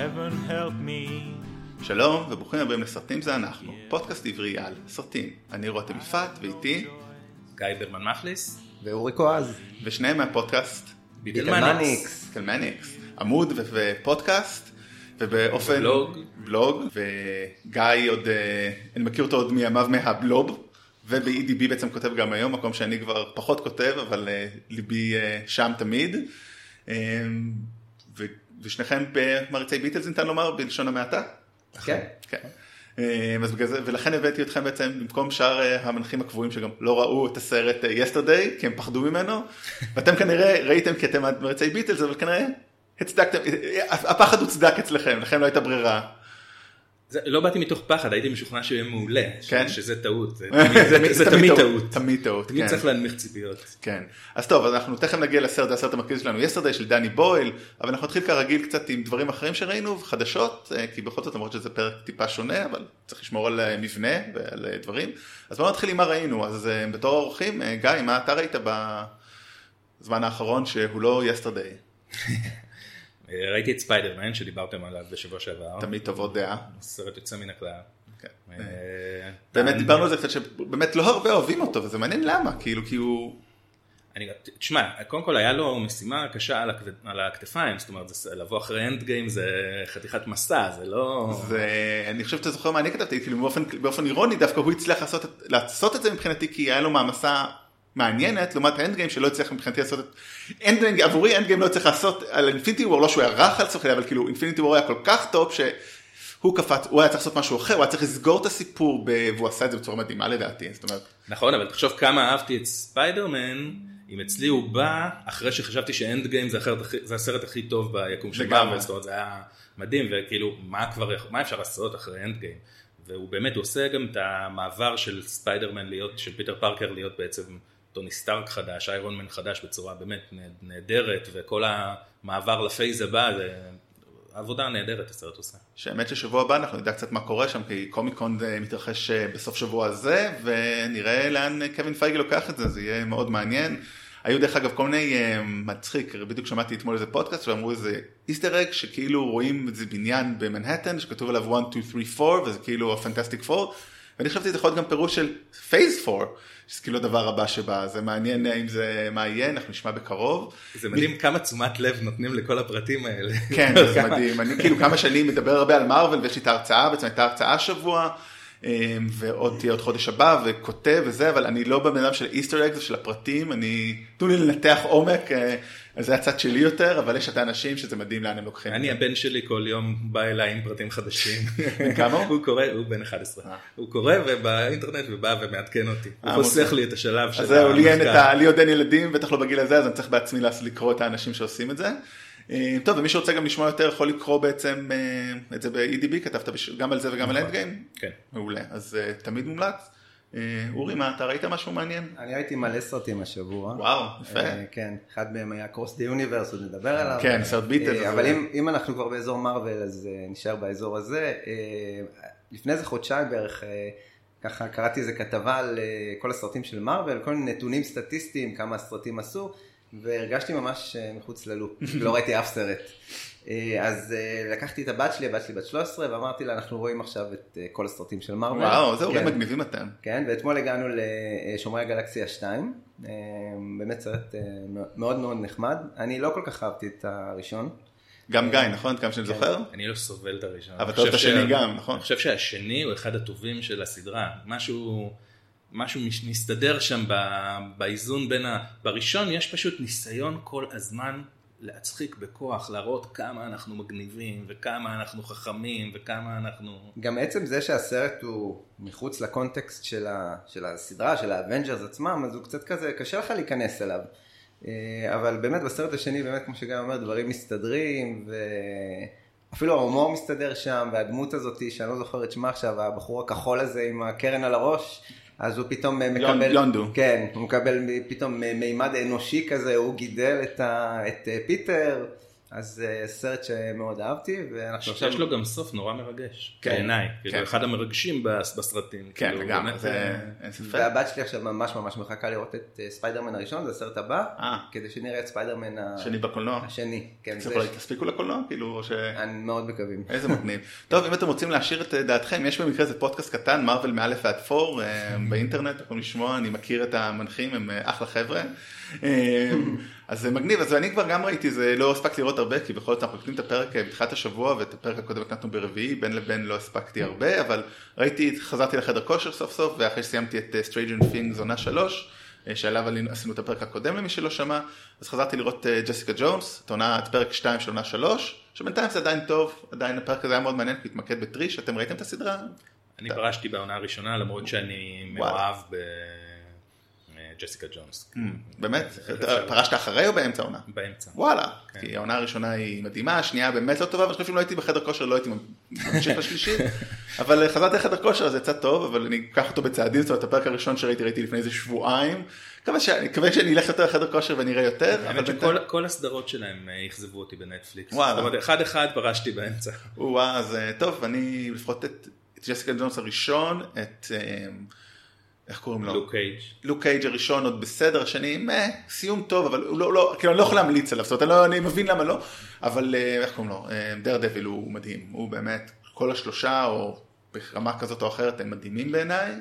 heaven help me. שלום וברוכים הבאים לסרטים זה אנחנו, פודקאסט עברי על סרטים. אני רותם יפעת ואיתי, גיא ברמן מחליס, ואורי קואז. ושניהם מהפודקאסט ביטלמניקס. קלמניקס, עמוד ופודקאסט, ובאופן... בלוג. בלוג, וגיא עוד, אה, אני מכיר אותו עוד מימיו מהבלוב, וב-EDB בעצם כותב גם היום, מקום שאני כבר פחות כותב, אבל אה, ליבי אה, שם תמיד. אה, ושניכם מעריצי ביטלס ניתן לומר בלשון המעטה. כן. כן. אה, אז בגלל זה, ולכן הבאתי אתכם בעצם במקום שאר אה, המנחים הקבועים שגם לא ראו את הסרט אה, יסטרדי, כי הם פחדו ממנו, ואתם כנראה ראיתם כי אתם מרצי ביטלס, אבל כנראה הצדקתם, אה, הפחד הוצדק אצלכם, לכם לא הייתה ברירה. זה, לא באתי מתוך פחד, הייתי משוכנע שהוא יהיה מעולה, כן? שזה טעות, זה תמיד- זה- זה תמיד טעות, תמיד טעות, תמיד כן. צריך להנמיך ציפיות. כן. אז טוב, אז אנחנו תכף נגיע לסרט, הסרט המרכזי שלנו, יסטרדי של דני בויל, אבל אנחנו נתחיל כרגיל קצת עם דברים אחרים שראינו, חדשות, אה, כי בכל זאת למרות שזה פרק טיפה שונה, אבל צריך לשמור על אה, מבנה ועל אה, דברים. אז בואו נתחיל עם מה ראינו, אז בתור האורחים, גיא, מה אתה ראית בזמן האחרון שהוא לא יסטרדי? ראיתי את ספיידרמן שדיברתם עליו בשבוע שעבר, תמיד טובות דעה. סרט יוצא מן הכלל. כן. אה, באמת דיברנו על זה קצת שבאמת לא הרבה אוהבים אותו, וזה מעניין למה, כאילו, כי הוא... אני, תשמע, קודם כל היה לו משימה קשה על, הכת, על הכתפיים, זאת אומרת, זה, לבוא אחרי אנד גיים זה חתיכת מסע, זה לא... זה, אני חושב שאתה זוכר מה אני כתבתי, כאילו באופן, באופן אירוני דווקא הוא הצליח לעשות, לעשות את זה מבחינתי כי היה לו מעמסה מעניינת לעומת האנד גיים שלא הצליח מבחינתי לעשות את... אנד גיים, עבורי אנד גיים לא צריך לעשות על אינפיניטי וור, לא שהוא היה רע חס וחלילה, אבל כאילו אינפיניטי וור היה כל כך טוב שהוא קפץ, הוא היה צריך לעשות משהו אחר, הוא היה צריך לסגור את הסיפור ב... והוא עשה את זה בצורה מדהימה לדעתי, זאת אומרת, נכון, אבל תחשוב כמה אהבתי את ספיידרמן, אם אצלי הוא בא אחרי שחשבתי שאנד גיים זה, הכי- זה הסרט הכי טוב ביקום של. מארוול, זאת אומרת זה היה מדהים, וכאילו מה כבר, מה אפשר לעשות אחרי אנד גיים? והוא באמת עושה גם את המעבר של ספיידרמן להיות, של פיטר פארקר להיות בעצם טוני סטארק חדש, איירון מן חדש בצורה באמת נהדרת, וכל המעבר ל phase הבא, זה עבודה נהדרת הסרט עושה. שהאמת ששבוע הבא אנחנו נדע קצת מה קורה שם, כי קומיקון אה, מתרחש אה, בסוף שבוע הזה, ונראה לאן אה, קווין פייגי לוקח את זה, זה יהיה מאוד מעניין. היו דרך אגב כל מיני אה, מצחיק, בדיוק שמעתי אתמול איזה פודקאסט ואמרו איזה Easter egg שכאילו רואים איזה בניין במנהטן שכתוב עליו 1, 2, 3, 4 וזה כאילו הפנטסטיק 4 ואני חשבתי שזה יכול להיות גם פירוש של phase 4 שזה כאילו הדבר הבא שבא זה מעניין אה, אם זה מה יהיה אנחנו נשמע בקרוב. זה מדהים כמה תשומת לב נותנים לכל הפרטים האלה. כן, זה מדהים. אני כאילו כמה שנים מדבר הרבה על מארוול ויש לי את ההרצאה, בעצם הייתה הרצאה השבוע, אמ, ועוד תהיה עוד חודש הבא, וכותב וזה, אבל אני לא בן אדם של איסטר אקס ושל הפרטים, אני, תנו לי לנתח עומק, אה, אז זה הצד שלי יותר, אבל יש את האנשים שזה מדהים לאן הם לוקחים. אני הבן שלי כל יום בא אליי עם פרטים חדשים. כמה הוא? הוא קורא, הוא בן 11. אה. הוא קורא ובאינטרנט ובא ומעדכן אותי. הוא אה, חוסך. לי את השלב של אז זהו, לי המחקר. עוד אין ילדים, בטח לא בגיל הזה, אז אני צריך בעצמי לקרוא את האנשים שעושים את זה. אה, טוב, ומי שרוצה גם לשמוע יותר יכול לקרוא בעצם את זה ב-EDB, כתבת גם על זה וגם על אנד גיים? כן. מעולה, אז תמיד מומלץ. אה, אורי, מה, אתה ראית משהו מעניין? אני ראיתי מלא סרטים השבוע. וואו, יפה. אה, כן, אחד מהם היה קרוס די יוניברס, עוד נדבר עליו. כן, סרט ביטלס, אה, אבל אם- אנחנו כבר באזור מארוול, אז נשאר באזור הזה. לפני איזה חודשיים בערך, ככה קראתי איזה כתבה על כל הסרטים של מארוול, כל מיני נתונים סטטיסטיים, כמה הסרטים עשו, והרגשתי ממש מחוץ ללופ, לא ראיתי אף סרט. אה, אז אה, לקחתי את הבת שלי, הבת שלי בת 13, ואמרתי לה, אנחנו רואים עכשיו את אה, כל הסרטים של מארוול. וואו, זהו, כן. כן. מגניבים אתם. כן, ואתמול הגענו לשומרי הגלקסיה 2, אה, באמת סרט מאוד מאוד נחמד. אני לא כל כך אהבתי את הראשון. גם גיא, נכון? כמה שאני זוכר? אני לא סובל את הראשון. אבל אתה אוהב את השני גם, נכון? אני חושב שהשני הוא אחד הטובים של הסדרה. משהו, משהו מש- מסתדר שם באיזון בין ה... בראשון יש פשוט ניסיון כל הזמן להצחיק בכוח, להראות כמה אנחנו מגניבים, וכמה אנחנו חכמים, וכמה אנחנו... גם עצם זה שהסרט הוא מחוץ לקונטקסט של, ה, של הסדרה, של האבנג'רס עצמם, אז הוא קצת כזה, קשה לך להיכנס אליו. אה, אבל באמת בסרט השני, באמת כמו שגם אומר, דברים מסתדרים, ואפילו ההומור מסתדר שם, והדמות הזאת, שאני לא זוכר את שמה עכשיו, הבחור הכחול הזה עם הקרן על הראש, אז הוא פתאום אה, מקבל, יונדו. כן, הוא מקבל פתאום מימד אנושי כזה, הוא גידל את, ה, את אה, פיטר, אז אה, סרט שמאוד אהבתי, ואנחנו שיש לו גם סוף נורא מרגש, כן, בעיניי, כן. כאילו אחד המרגשים בס- בסרטים. כן, כאילו, לגמרי, זה אה, אין ספק. והבת שלי עכשיו ממש ממש מחכה לראות את אה, ספיידרמן הראשון, זה הסרט הבא. כדי שנראה את ספיידרמן ה- שני בקולנוע. השני. כן, תספיקו לקולנוע? כאילו, או ש... אני מאוד מקווים. איזה מגניב. טוב, אם אתם רוצים להשאיר את דעתכם, יש במקרה איזה פודקאסט קטן, מרוויל מא' ועד פור, באינטרנט, יכולים לשמוע, אני מכיר את המנחים, הם אחלה חבר'ה. אה, אז זה מגניב, אז אני כבר גם ראיתי, זה לא הספקתי לראות הרבה, כי בכל זאת אנחנו מקליטים את הפרק אה, בתחילת השבוע, ואת הפרק הקודם הקלטנו ברביעי, בין לבין לא הספקתי הרבה, אבל ראיתי, חזרתי לחדר כושר סוף סוף, ואחרי שסיימתי את Stranger Things עונה שלוש, אה, שעליו עשינו את הפרק הקודם למי שלא שמע, אז חזרתי לראות ג'סיקה ג'ונס, את פרק 2 של עונה 3, שבינתיים זה עדיין טוב, עדיין הפרק הזה היה מאוד מעניין, כי הוא התמקד בטריש, אתם ראיתם את הסדרה? אני פרשתי בעונה הראשונה למרות שאני מאוהב בג'סיקה ג'ונס. באמת? אתה אפשר? פרשת אחרי או באמצע העונה? באמצע. וואלה, כן. כי העונה הראשונה היא מדהימה, השנייה באמת לא טובה, ואני חושב שאם לא הייתי בחדר כושר לא הייתי ממשיך לשלישית, אבל חזרתי לחדר כושר אז יצא טוב, אבל אני אקח אותו בצעדים, זאת אומרת הפרק הראשון שראיתי ראיתי לפני איזה שבועיים, מקווה שאני- אלך יותר לחדר כושר ואני אראה יותר, האמת שכל כל הסדרות שלהם אה, אכזבו אותי בנטפליקס. זאת אומרת, אחד אחד פרשתי באמצע. או-אה, אז אה, טוב, אני לפחות את ג'סיקה ג'ונס הראשון, את, אה, איך קוראים לו? לוק קייג'. לוק קייג' הראשון עוד בסדר, השני, מeh, סיום טוב, אבל הוא לא, לא, כאילו אני לא יכול להמליץ עליו, זאת אומרת, אני, לא, אני מבין למה לא, אבל אה, איך קוראים לו, דר דביל הוא מדהים, הוא באמת, כל השלושה, או ברמה כזאת או אחרת, הם מדהימים בעיניי,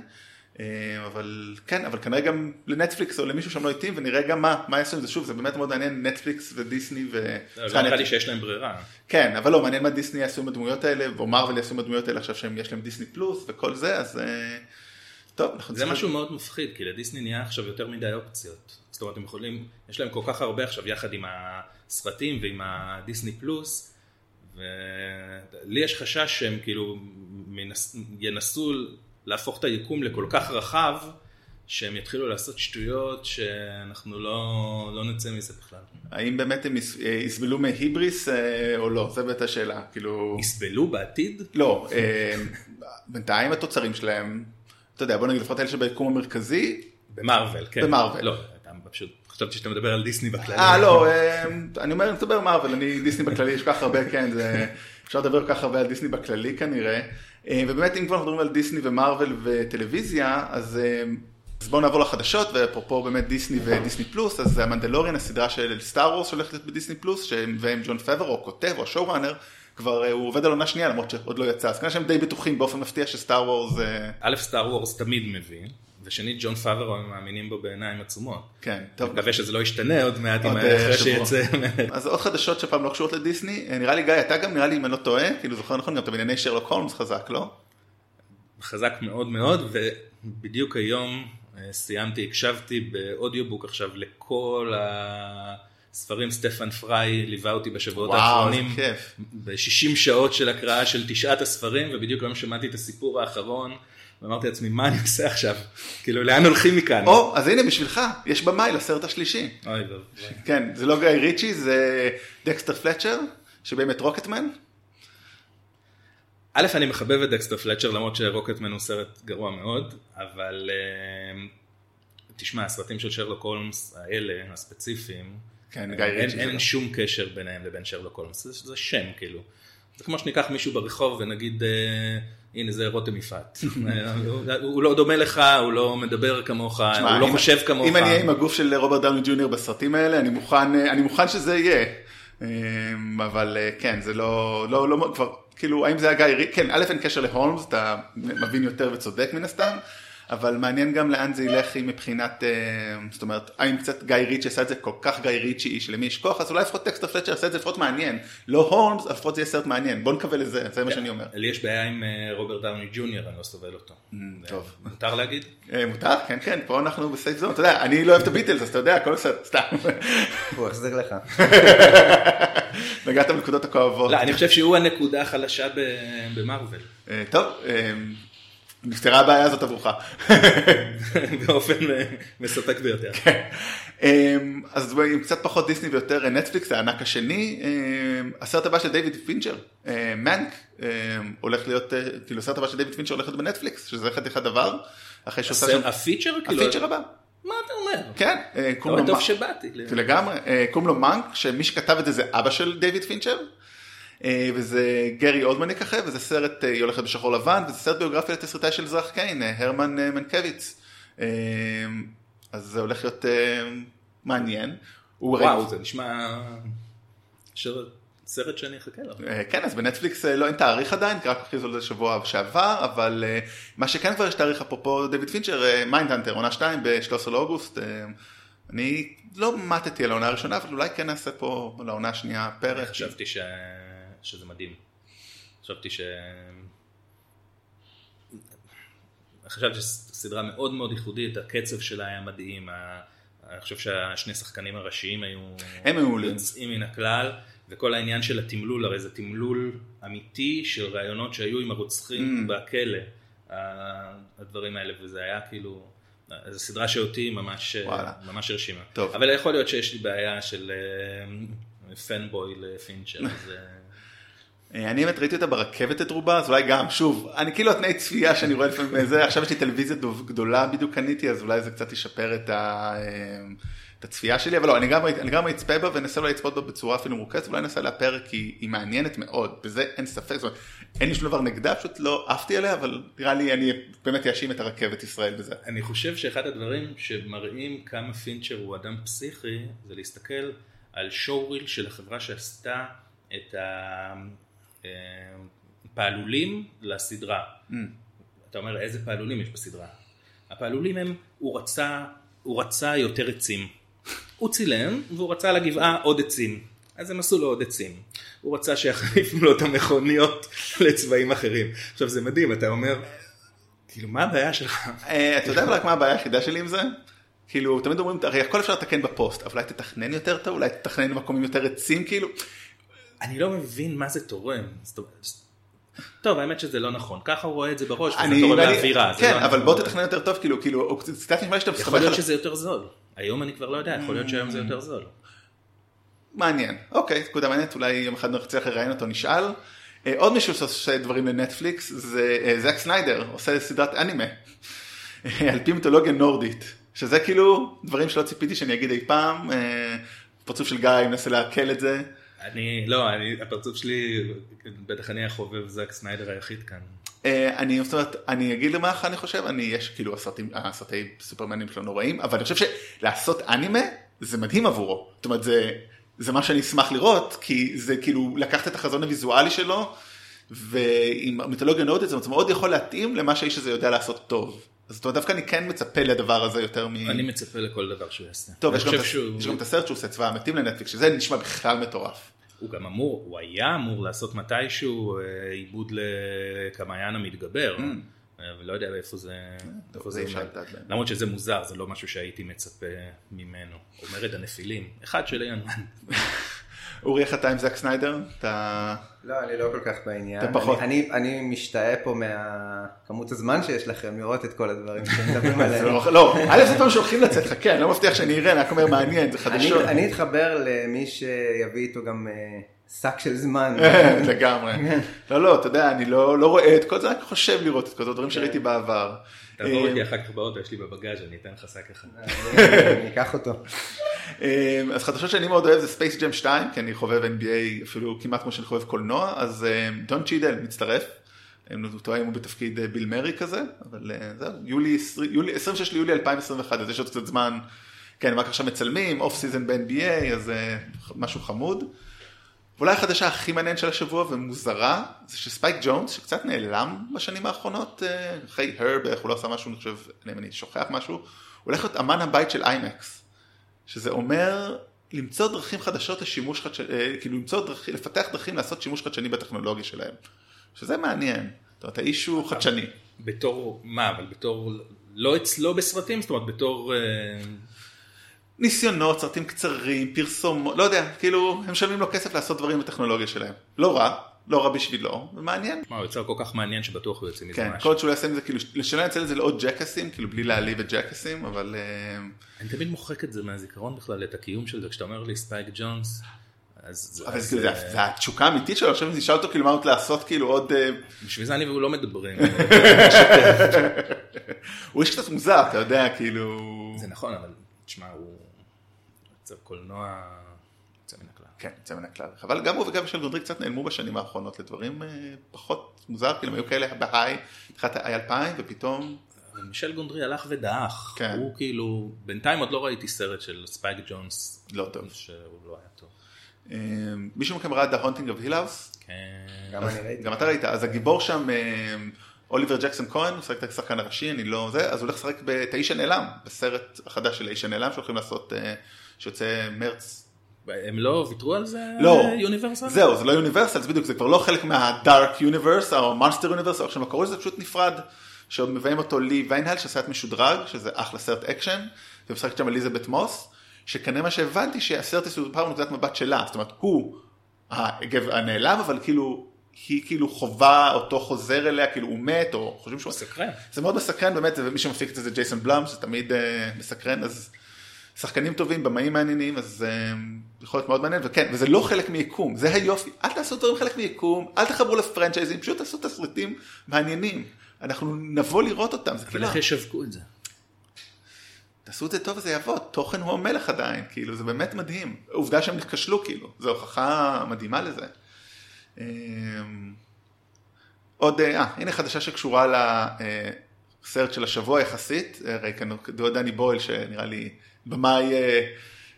אה, אבל כן, אבל כנראה גם לנטפליקס או למישהו שם לא התאים, ונראה גם מה, מה יעשו עם זה, שוב, זה באמת מאוד מעניין, נטפליקס ודיסני ו... לא סליחה, נראה לי. שיש להם ברירה. כן, אבל לא, מעניין מה דיסני יעשו עם הדמויות האלה, או מרוויל יעשו עם הדמויות האלה עכשיו שיש להם דיסני פלוס וכל זה, אז אה, טוב, אנחנו זה משהו מאוד מפחיד, כי לדיסני נהיה עכשיו יותר מדי אופציות. זאת אומרת, הם יכולים, יש להם כל כך הרבה עכשיו יחד עם הסרטים ועם הדיסני פלוס, ולי יש חשש שהם כאילו מנס... ינסו להפוך את היקום לכל כך רחב, שהם יתחילו לעשות שטויות שאנחנו לא, לא נצא מזה בכלל. האם באמת הם יס- אה, יסבלו מהיבריס אה, או לא, זה באמת השאלה, כאילו, יסבלו בעתיד? לא, אה, בינתיים התוצרים שלהם, אתה יודע, בוא נגיד לפחות אלה שביקום המרכזי, במרוויל, כן. במרוויל. לא, אתה פשוט, חשבתי שאתה מדבר על דיסני בכלל. אה לא, אה, אני אומר, אני מדבר מרוויל, אני דיסני בכללי, יש כל כך הרבה, כן, זה, אפשר לדבר כל כך הרבה על דיסני בכללי כנראה, אה, ובאמת אם כבר אנחנו מדברים על דיסני ומרוויל וטלוויזיה, אז אה, אז בואו נעבור לחדשות, ואפרופו באמת דיסני ודיסני פלוס, אז המנדלוריאן, הסדרה של סטאר וורס שהולכת להיות בדיסני פלוס, שהם- והם ג'ון פבר, או כותב, או showrunner, כבר אה, הוא עובד על עונה שנייה, למרות שעוד לא יצא, אז כנראה שהם די בטוחים באופן מפתיע שסטאר וורס, אה, א', סטאר וורס תמיד מביא, ושנית, ג'ון פאבר הם מאמינים בו בעיניים עצומות. כן, אני טוב. מקווה שזה לא ישתנה עוד מעט, עם- אה, אחרי. שיצא. אז עוד חדשות שפעם לא קשורות לדיסני, אה, נראה לי גיא, אתה גם נראה לי אם אני לא טועה, כאילו זוכר נכון, גם אתה בענייני שרלוק הולמס חזק, לא? חזק מאוד מאוד, ובדיוק היום סיימתי, הקשבתי באודיובוק עכשיו לכל הספרים, סטיבן פריי ליווה אותי בשבועות וואו, האחרונים. איזה כיף. ב-60 שעות של הקראה של תשעת הספרים, ובדיוק היום שמעתי את הסיפור האחרון, ואמרתי לעצמי, מה אני עושה עכשיו? כאילו, לאן הולכים מכאן? או, אז הנה בשבילך, יש במאי לסרט השלישי. אוי ואבוי. כן, זה לא גיא ריצ'י, זה דקסטר פלצ'ר, שבאמת רוקטמן. א', אני מחבב את דקסטר פלצ'ר, למרות שרוקטמן הוא סרט גרוע מאוד, אבל אה, תשמע, הסרטים של שרלוק הולמס האלה, הספציפיים, כן, גיא אין, ריצ'י. אין לא. שום קשר ביניהם לבין שרלוק הולמס, זה, זה שם כאילו. זה כמו שניקח מישהו ברחוב ונגיד, אה, הנה זה רותם יפעת. אה, הוא, הוא לא דומה לך, הוא לא מדבר כמוך, הוא לא אם- חושב כמוך. אם אני אהיה עם הגוף של רוברט דאוני ג'וניור בסרטים האלה, אני מוכן, אה, אני מוכן שזה יהיה. אה, אבל כן, זה לא, לא, לא, כבר, כאילו, האם זה היה גיא ריצ'י? כן, א', אין קשר להולמס, אתה מבין יותר וצודק מן הסתם. אבל מעניין גם לאן זה ילך אם מבחינת, אה, זאת אומרת, האם קצת גיא ריצ'י עשה את זה כל כך גיא ריצ'י שלמי יש כוח, אז אולי לפחות דקסטר פלצ'ר עשה את זה לפחות מעניין. לא הולמס, אבל לפחות זה יהיה סרט מעניין. בוא נקווה לזה, זה מה שאני אומר. לי יש בעיה עם אה, רוברט דאוני ג'וניור, אני לא סובל אותו. טוב. מותר להגיד? אה, מותר? כן, כן, פה אנחנו ב safe zone, אתה יודע, אני לא אוהב את הביטלס, אז אתה יודע, הכל בסדר, סתם. הוא יחזיר לך. נגעת בנקודות הכואבות. לא, אני חושב שהוא הנקודה החלשה ב- במארוול. טוב, נפתרה הבעיה הזאת עבורך. באופן אה, מספק ביותר. אה, אז עם קצת פחות דיסני ויותר נטפליקס, הענק השני, אה, הסרט הבא של דיוויד פינצ'ר, אה, מנק, אה, הולך להיות, אה, כאילו הסרט הבא של דיוויד פינצ'ר הולך להיות בנטפליקס, שזה חתיכת דבר, אחרי שהוא שם, ה feature כאילו? ה feature הבא. מה אתה אומר? כן, אה, קוראים לו טוב שבאתי. לגמרי, אה, קוראים לו מאנק, שמי שכתב את זה זה אבא של דיוויד פינצ'ר, אה, וזה גרי אולדמן יככב, וזה סרט, אה, היא הולכת בשחור לבן, וזה סרט ביוגרפיה לתסריטאי של אזרח קיין, אה, הרמן אה, מנקביץ. אה, אז זה הולך להיות אה, מעניין. וואו, זה נשמע סרט שאני אחכה לו. אה, כן, אז בנטפליקס אה, לא אין תאריך עדיין, כי רק הכריזו על זה שבוע שעבר, אבל אה, מה שכן כבר יש תאריך, אפרופו דויד פינצ'ר, מיינדהנטר, עונה 2 ב-13 לאוגוסט. אה, אני לא מתתי על העונה הראשונה, אבל אולי כן נעשה פה לעונה השנייה פרק. חשבתי ש... שזה מדהים. חשבתי ש... חשבתי שזו סדרה מאוד מאוד ייחודית, הקצב שלה היה מדהים, ה- אני חושב שהשני שחקנים הראשיים היו הם מעולים. יוצאים מן הכלל, וכל העניין של התמלול, הרי זה תמלול אמיתי של רעיונות שהיו עם הרוצחים Mm. בכלא, הדברים האלה, וזה היה כאילו, זו סדרה שאותי ממש, וואלה. ממש הרשימה. טוב. אבל יכול להיות שיש לי בעיה של אה, פנבוי לפינצ'ר, אז... אה, אני באמת ראיתי אותה ברכבת את רובה, אז אולי גם, שוב, אני כאילו התנאי צפייה שאני רואה לפעמים זה, עכשיו יש לי טלוויזיה גדולה בדיוק קניתי, אז אולי זה קצת ישפר את, ה, אה, את הצפייה שלי, אבל לא, אני גם, אני גם אצפה בה ואנסה אולי לצפות בה בצורה אפילו מורכזת, אולי ננסה עליה פרק, כי היא מעניינת מאוד, בזה אין ספק, זאת אומרת, אין לי שום דבר נגדה, פשוט לא עפתי עליה, אבל נראה לי אני באמת אאשים את הרכבת ישראל בזה. אני חושב שאחד הדברים שמראים כמה פינצ'ר הוא אדם פסיכי, זה להסתכל על שואו-ריל של החברה שעשתה את הפעלולים לסדרה. Mm. אתה אומר איזה פעלולים יש בסדרה. הפעלולים הם, הוא רצה, הוא רצה יותר עצים. הוא צילם והוא רצה על הגבעה עוד עצים. אז הם עשו לו עוד עצים. הוא רצה שיחליפו לו את המכוניות לצבעים אחרים. עכשיו זה מדהים, אתה אומר, כאילו מה הבעיה שלך? אה, אתה יודע רק מה הבעיה היחידה שלי עם זה? כאילו, תמיד אומרים, הרי הכל אפשר לתקן בפוסט, אבל אולי תתכנן יותר טוב, אולי תתכנן במקומים יותר עצים, כאילו, אני לא מבין מה זה תורם. טוב, האמת שזה לא נכון. ככה הוא רואה את זה בראש, וזה תורם לאווירה. כן, לא אבל נכון. בוא תתכנן יותר טוב, כאילו, כאילו, קצת נשמע שאתה יכול מסתמך להיות על... שזה יותר זול. היום אני כבר לא יודע, יכול להיות שהיום זה יותר זול. מעניין, אוקיי, נקודה מעניינת, אולי יום אחד נצליח לראיין אותו, נשאל. אה, עוד מישהו שעושה דברים לנטפליקס, זה אה, זאק סניידר, עושה סדרת אנימה, על פי מיתולוגיה נורדית, שזה כאילו דברים שלא ציפיתי שאני אגיד אי פעם, אה, פרצוף של גיא, מנסה לעכל את זה. אני, לא, אני, הפרצוף שלי, בטח אני החובב זאק סניידר היחיד כאן. אה, אני, זאת אומרת, אני אגיד למה אני חושב, אני, יש כאילו הסרטים, הסרטי סופרמנים שלו נוראים, אבל אני חושב שלעשות אנימה זה מדהים עבורו. זאת אומרת, זה, זה מה שאני אשמח לראות, כי זה כאילו לקחת את החזון הוויזואלי שלו, ועם מיתולוגיה נורדית זה מאוד יכול להתאים למה שהאיש הזה יודע לעשות טוב. אז אומרת, דווקא אני כן מצפה לדבר הזה יותר מ... אני מצפה לכל דבר שהוא יעשה. טוב, יש גם, שהוא- יש גם את הסרט שהוא עושה, צבא המתים לנטפליקס, שזה נשמע בכלל מטורף. הוא גם אמור, הוא היה אמור לעשות מתישהו אה, עיבוד לקמעיין המתגבר, אה, ולא יודע איפה זה, איפה זה אפשר באמת. למרות שזה מוזר, זה לא משהו שהייתי מצפה ממנו. אומרת הנפילים, אחד של ליאון. אורי, איך אתה עם זאק סניידר? אתה... לא, אני לא כל כך בעניין. אתה פחות. אני, אני, אני משתאה פה מהכמות הזמן שיש לכם לראות את כל הדברים שאתם מדברים עליהם. לא, לא, א' זה פעם שהולכים לצאת, חכה, אני לא מבטיח שאני אראה, אני רק אומר מעניין, זה חדשות. אני אתחבר למי שיביא איתו גם אה, שק של זמן. לגמרי. לא, לא, אתה יודע, אני לא לא רואה את כל זה, רק חושב לראות את כל זה, דברים שראיתי בעבר. תעבור אה, איתי אחר כך באוטו, יש לי בבגאז', אני אתן לך שק אחד. אני אקח אותו. אה, אז חדשות שאני מאוד אוהב זה ספייס ג'ם 2, כי אני חובב NBA אפילו כמעט כמו שאני חובב קולנוע, אז אה, דון צ'ידל מצטרף. הם אותו היום הוא בתפקיד אה, ביל מרי כזה, אבל אה, זהו, יולי, 20 יולי- 26 ליולי 2021, אז יש עוד קצת זמן, כן, רק עכשיו מצלמים, off season ב-NBA, אז אה, משהו חמוד. ואולי החדשה הכי מעניינת של השבוע ומוזרה, זה שספייק ג'ונס, שקצת נעלם בשנים האחרונות, אה, אחרי הרב, איך הוא לא עשה משהו, אני חושב, אם אני שוכח משהו, הוא הולך להיות אמן הבית של איימקס. שזה אומר למצוא דרכים חדשות לשימוש חדשני, כאילו למצוא דרכים, לפתח דרכים לעשות שימוש חדשני בטכנולוגיה שלהם. שזה מעניין. זאת אומרת, האיש הוא חדשני. בתור מה, אבל בתור, לא אצלו בסרטים, זאת אומרת בתור, אה, ניסיונות, סרטים קצרים, פרסומות, לא יודע, כאילו, הם משלמים לו כסף לעשות דברים בטכנולוגיה שלהם. לא רע, לא רע בשבילו, מעניין. מה, הוא יצא כל כך מעניין שבטוח הוא יוצא מזה כן, משהו. כל עוד שהוא יעשה עם זה, כאילו, שלא ינצל את זה לעוד ג'קסים, כאילו, בלי להעליב את ג'קסים, אבל... אה, אני תמיד מוחק את זה מהזיכרון בכלל, את הקיום של זה, כשאתה אומר לי ספייק ג'ונס, אז אבל אז, זה, כאילו, זה, זה התשוקה האמיתית שלו, עכשיו נשאל אותו כאילו מה עוד לעשות כאילו עוד, אה, בשביל זה אני והוא לא מדברים. הוא איש קצת מוזר, אתה יודע, כאילו, זה נכון, אבל תשמע, הוא יוצר קולנוע יוצא מן הכלל. כן, יוצא מן הכלל, אבל גם הוא וגם מישל גונדרי קצת נעלמו בשנים האחרונות לדברים אה, פחות מוזר, כאילו הם היו כאלה בהיי, התחילת ה-2000 ופתאום, מישל גונדרי הלך ודעך. כן. הוא כאילו, בינתיים עוד לא ראיתי סרט של ספייק ג'ונס. לא טוב. שהוא לא היה טוב. אה, מישהו מכם ראה The Haunting of Hill House? כן. גם אני ראיתי. גם אתה ראית, אז הגיבור שם, אה, אוליבר ג'קסון כהן, הוא משחק את השחקן הראשי, אני לא זה, אז הוא הולך לשחק את האיש הנעלם, בסרט החדש של האיש הנעלם שהולכים לעשות, אה, שיוצא מרץ. הם לא ויתרו על זה? לא, יוניברסל? זהו, זה לא יוניברסל, זה בדיוק, זה כבר לא חלק מה Dark Universe, או Monster Universe, או איך שהם קראו לזה, פשוט נפרד, שמביאים אותו לי וונל, שעשה את משודרג, שזה אחלה סרט אקשן, ומשחקת שם אליזבת מוס, שכנראה מה שהבנתי שהסרט יסופר מנקודת מבט שלה, זאת אומרת, הוא הגבר הנעלם, אבל כאילו, היא כאילו חווה אותו חוזר אליה, כאילו הוא מת, או חושבים שהוא... סקרן. זה מאוד מסקרן באמת, ומי שמפיק את זה זה ג'ייסון בלאם, שזה תמיד אה, מסקרן, אז שחקנים טובים, במאים מעניינים, אז אה, יכול להיות מאוד מעניין, וכן, וזה לא חלק מיקום, זה היופי, אל תעשו דברים חלק מיקום, אל תחברו לפרנצ'ייזים, פשוט תעשו תסריטים מעניינים, אנחנו נבוא לראות אותם, זה אבל כאילו, איך ישווקו את זה? תעשו את זה טוב וזה יעבוד, תוכן הוא המלך עדיין, כאילו, זה באמת מדהים, עובדה שהם נכשלו, כאילו, זו הוכחה מדהימה לזה. אה, עוד, אה, הנה חדשה שקשורה לסרט של השבוע יחסית, אה, ראי כאן דני בויל שנראה לי במאי אה,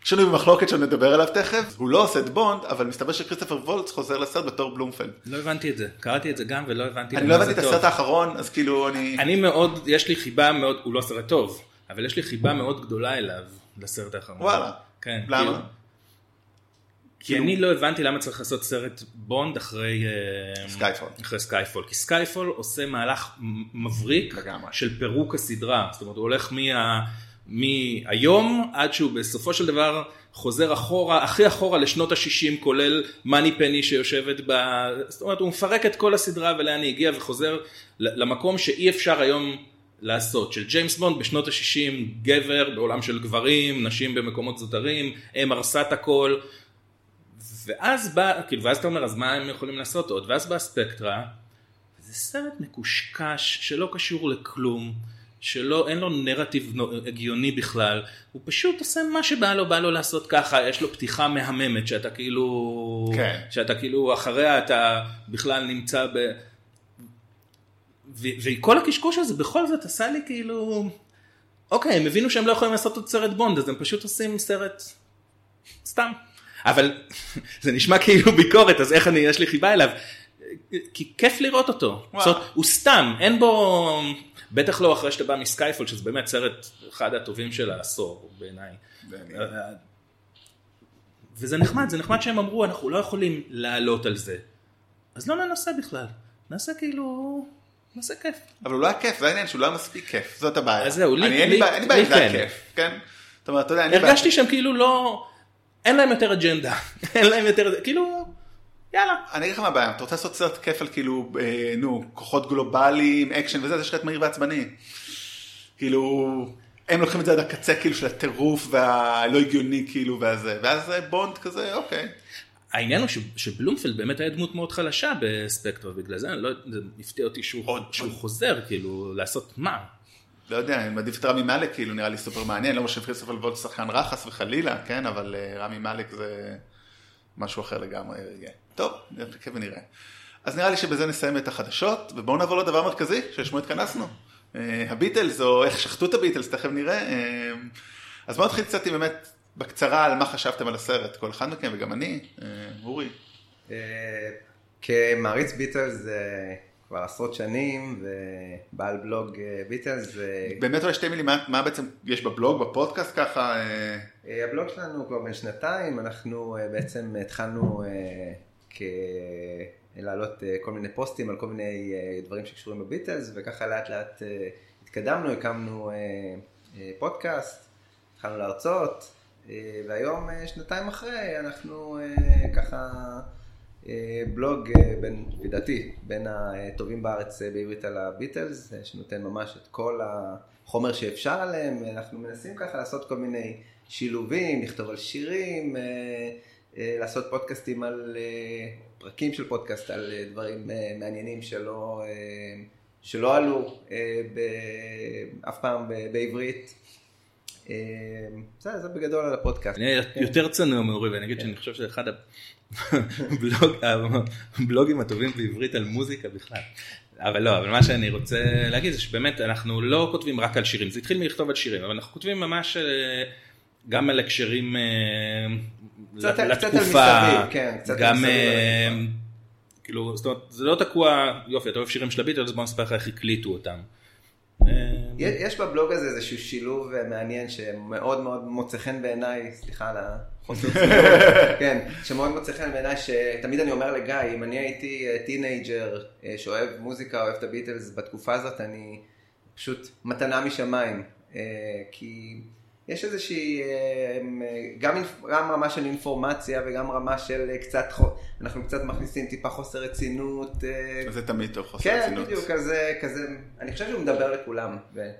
שנוי במחלוקת שנדבר עליו תכף, הוא לא עושה את בונד, אבל מסתבר שקריסטופר וולץ חוזר לסרט בתור בלומפלד. לא הבנתי את זה. קראתי את זה גם ולא הבנתי אני לא הבנתי את. הסרט האחרון, אז כאילו אני... אני מאוד, יש לי חיבה מאוד, הוא לא סרט טוב, אבל יש לי חיבה מאוד גדולה אליו, לסרט האחרון. וואלה. כן. למה? כאילו- כי כאילו- אני לא הבנתי למה צריך לעשות סרט בונד אחרי אה, סקייפול. אחרי סקייפול, כי סקייפול עושה מהלך מבריק. של פירוק הסדרה, זאת אומרת הוא הולך מה... מהיום עד שהוא בסופו של דבר חוזר אחורה, הכי אחורה לשנות ה-60 כולל מאני פני שיושבת ב... זאת אומרת הוא מפרק את כל הסדרה ולאן היא הגיעה וחוזר למקום שאי אפשר היום לעשות, של ג'יימס בונד בשנות ה-60 גבר בעולם של גברים, נשים במקומות זוטרים, אם הרסה את הכל ואז בא, כאילו, ואז אתה אומר, אז מה הם יכולים לעשות עוד? ואז בא ספקטרה, זה סרט מקושקש שלא קשור לכלום, שלא, אין לו נרטיב הגיוני בכלל, הוא פשוט עושה מה שבא לו, בא לו לעשות ככה, יש לו פתיחה מהממת שאתה כאילו, כן. שאתה כאילו אחריה אתה בכלל נמצא ב... ו- וכל הקשקוש הזה בכל זאת עשה לי כאילו, אוקיי, הם הבינו שהם לא יכולים לעשות עוד סרט בונד, אז הם פשוט עושים סרט סתם. אבל זה נשמע כאילו ביקורת, אז איך אני, יש לי חיבה אליו. כי כיף לראות אותו. זאת הוא סתם, אין בו, בטח לא אחרי שאתה בא מסקייפול, שזה באמת סרט אחד הטובים של העשור בעיניי. מעניין. וזה נחמד, זה נחמד שהם אמרו, אנחנו לא יכולים לעלות על זה. אז לא ננסה בכלל. נעשה כאילו, נעשה כיף. אבל הוא לא היה כיף, זה העניין שהוא לא היה מספיק כיף, זאת הבעיה. אז זהו, לי- אני- אין לי בעיה- אם זה היה כן. כיף, כן? זאת אומרת, אתה יודע, אין לי בעיה. הרגשתי שהם כאילו לא, אין להם יותר אג'נדה. אין להם יותר, כאילו, יאללה. אני אגיד לך מה הבעיה, אתה רוצה לעשות סרט כיף על כאילו, אה, נו, כוחות גלובליים, אקשן וזה, אז יש לך את מהיר ועצבני. כאילו, הם לוקחים את זה עד הקצה כאילו של הטירוף והלא הגיוני כאילו, והזה, ואז זה בונד כזה, אוקיי. העניין הוא ש- שבלופלד באמת היה דמות מאוד חלשה בספקטרו, בגלל זה אני לא, זה הפתיע אותי שהוא, עוד- שהוא עוד. חוזר, כאילו, לעשות מה? לא יודע, אני מעדיף את רמי מאלק, כאילו, נראה לי סופר מעניין, לא חושב כריסטופר וולט שחקן רע חס וחלילה, כן, אבל אה, רמי מאלק זה משהו אחר לגמרי. טוב, נחכה ונראה. אז נראה לי שבזה נסיים את החדשות, ובואו נעבור לדבר מרכזי, שלשמו התכנסנו. אה, הביטלס, או איך שחטו את הביטלס, תכף נראה. אה, אז בואו נתחיל קצת עם באמת, בקצרה, על מה חשבתם על הסרט, כל אחד מכם, וגם אני, אה, אורי. כמעריץ ביטלס כבר עשרות שנים, ובעל בלוג ביטלס, באמת אולי שתי מילים, מה, מה בעצם יש בבלוג, בפודקאסט ככה? הבלוג שלנו כבר בן שנתיים, אנחנו בעצם התחלנו כ... להעלות אה, כל מיני פוסטים על כל מיני אה, דברים שקשורים בביטלס, וככה לאט לאט אה, התקדמנו, הקמנו פודקאסט, התחלנו להרצות, והיום, שנתיים אחרי, אנחנו ככה בלוג בין, לדעתי, בין הטובים בארץ בעברית על הביטלס, שנותן ממש את כל החומר שאפשר עליהם, אנחנו מנסים ככה לעשות כל מיני שילובים, לכתוב על שירים, לעשות פודקאסטים על אה, פרקים של פודקאסט על אה, דברים אה, מעניינים שלא, אה, שלא עלו אה, אף פעם בעברית. אה, זה, זה בגדול על הפודקאסט. אני אהיה יותר צנוע מאורי ואני אגיד שאני חושב שזה אחד הבלוג- הבלוגים הטובים בעברית על מוזיקה בכלל. אבל לא, אבל מה שאני רוצה להגיד זה שבאמת אנחנו לא כותבים רק על שירים, זה התחיל מלכתוב על שירים, אבל אנחנו כותבים ממש אה, גם על הקשרים קצת- קצת לתקופה, מסביב, כן, קצת גם מסביב אה. כאילו, זאת אומרת, זה לא תקוע, יופי, אתה אוהב שירים של הביטלס, בוא נספר לך איך הקליטו אותם. אה, יש בבלוג הזה איזשהו שילוב אה, מעניין שמאוד מאוד מוצא חן בעיניי, סליחה על צילום, כן, שמאוד מוצא חן בעיניי, שתמיד אני אומר לגיא, אם אני הייתי teenager שאוהב מוזיקה, אוהב את הביטלס, בתקופה הזאת אני פשוט מתנה משמיים, כי יש איזושהי, אה, גם, גם רמה של אינפורמציה וגם רמה של אה, קצת, אנחנו קצת מכניסים טיפה חוסר רצינות. אה, זה תמיד טוב, חוסר כן, רצינות. בדיוק, כזה, כזה, אני חושב שהוא מדבר לכולם. ו-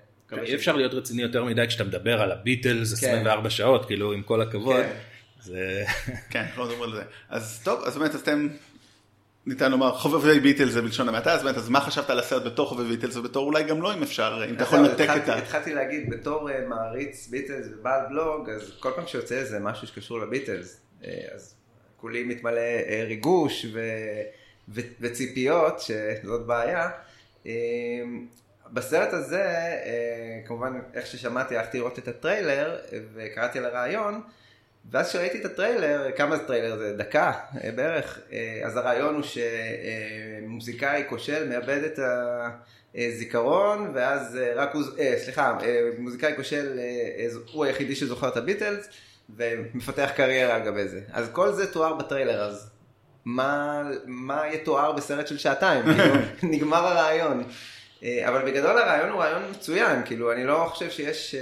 אי אפשר להיות רציני יותר מדי כשאתה מדבר על הביטלס כן. 24 שעות, כאילו עם כל הכבוד. כן. זה... כן, לא מדברים על זה. אז טוב, אז באמת, אז אתם, ניתן לומר, חובבי ביטלס זה בלשון המעטה, אז באמת, אז מה חשבת על הסרט בתור חובבי ביטלס ובתור אולי גם לא, אם אפשר, אם אתה יכול לנתק את ה... התחלתי להגיד, בתור אה, מעריץ ביטלס ובעל בלוג, אז כל פעם שיוצא איזה משהו שקשור לביטלס, אה, אז כולי מתמלא אה, ריגוש ו- ו- וציפיות, שזאת בעיה. בסרט הזה, כמובן, איך ששמעתי, הלכתי לראות את הטריילר, וקראתי על הרעיון, ואז כשראיתי את הטריילר, כמה זה טריילר? זה דקה אה, בערך. אה, אז הרעיון הוא שמוזיקאי כושל מאבד את הזיכרון, ואז אה, רק הוא, סליחה, מוזיקאי כושל הוא היחידי שזוכר את הביטלס, ומפתח קריירה על גבי זה. אז כל זה תואר בטריילר, אז מה, מה יתואר בסרט של שעתיים? כאילו, נגמר הרעיון. אבל בגדול הרעיון הוא רעיון מצוין, כאילו, אני לא חושב שיש...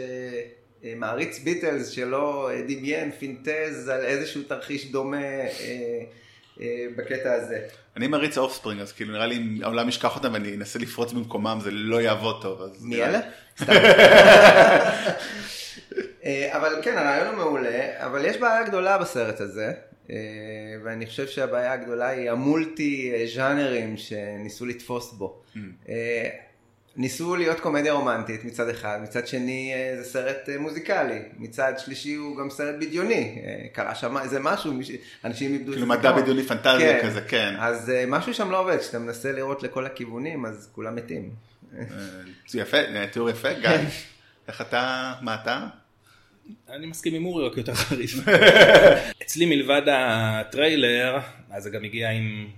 אה, מעריץ ביטלס שלא אה, דמיין, פינטז על איזשהו תרחיש דומה אה, בקטע הזה. אני מריץ אופספרינג, אז כאילו נראה לי אם העולם ישכח אותם ואני אנסה לפרוץ במקומם, זה לא יעבוד טוב. אז מי אלה? אבל כן, הרעיון הוא מעולה, אבל יש בעיה גדולה בסרט הזה, ואני חושב שהבעיה הגדולה היא המולטי ז'אנרים שניסו לתפוס בו. ניסו להיות קומדיה רומנטית מצד אחד, מצד שני אה, זה סרט אה, מוזיקלי, מצד שלישי הוא גם סרט בדיוני, אה, קרה שם איזה משהו, אנשים איבדו את כאילו מדע הזיכרון. בדיוני פנטזיה כזה, כן. אז משהו שם לא עובד, כשאתה מנסה לראות לכל הכיוונים אז כולם מתים. זה יפה, תיאור יפה, גיא. איך אתה, מה אתה? אני מסכים עם אורי, רק יותר חריף. אצלי מלבד הטריילר, אז זה גם הגיע עם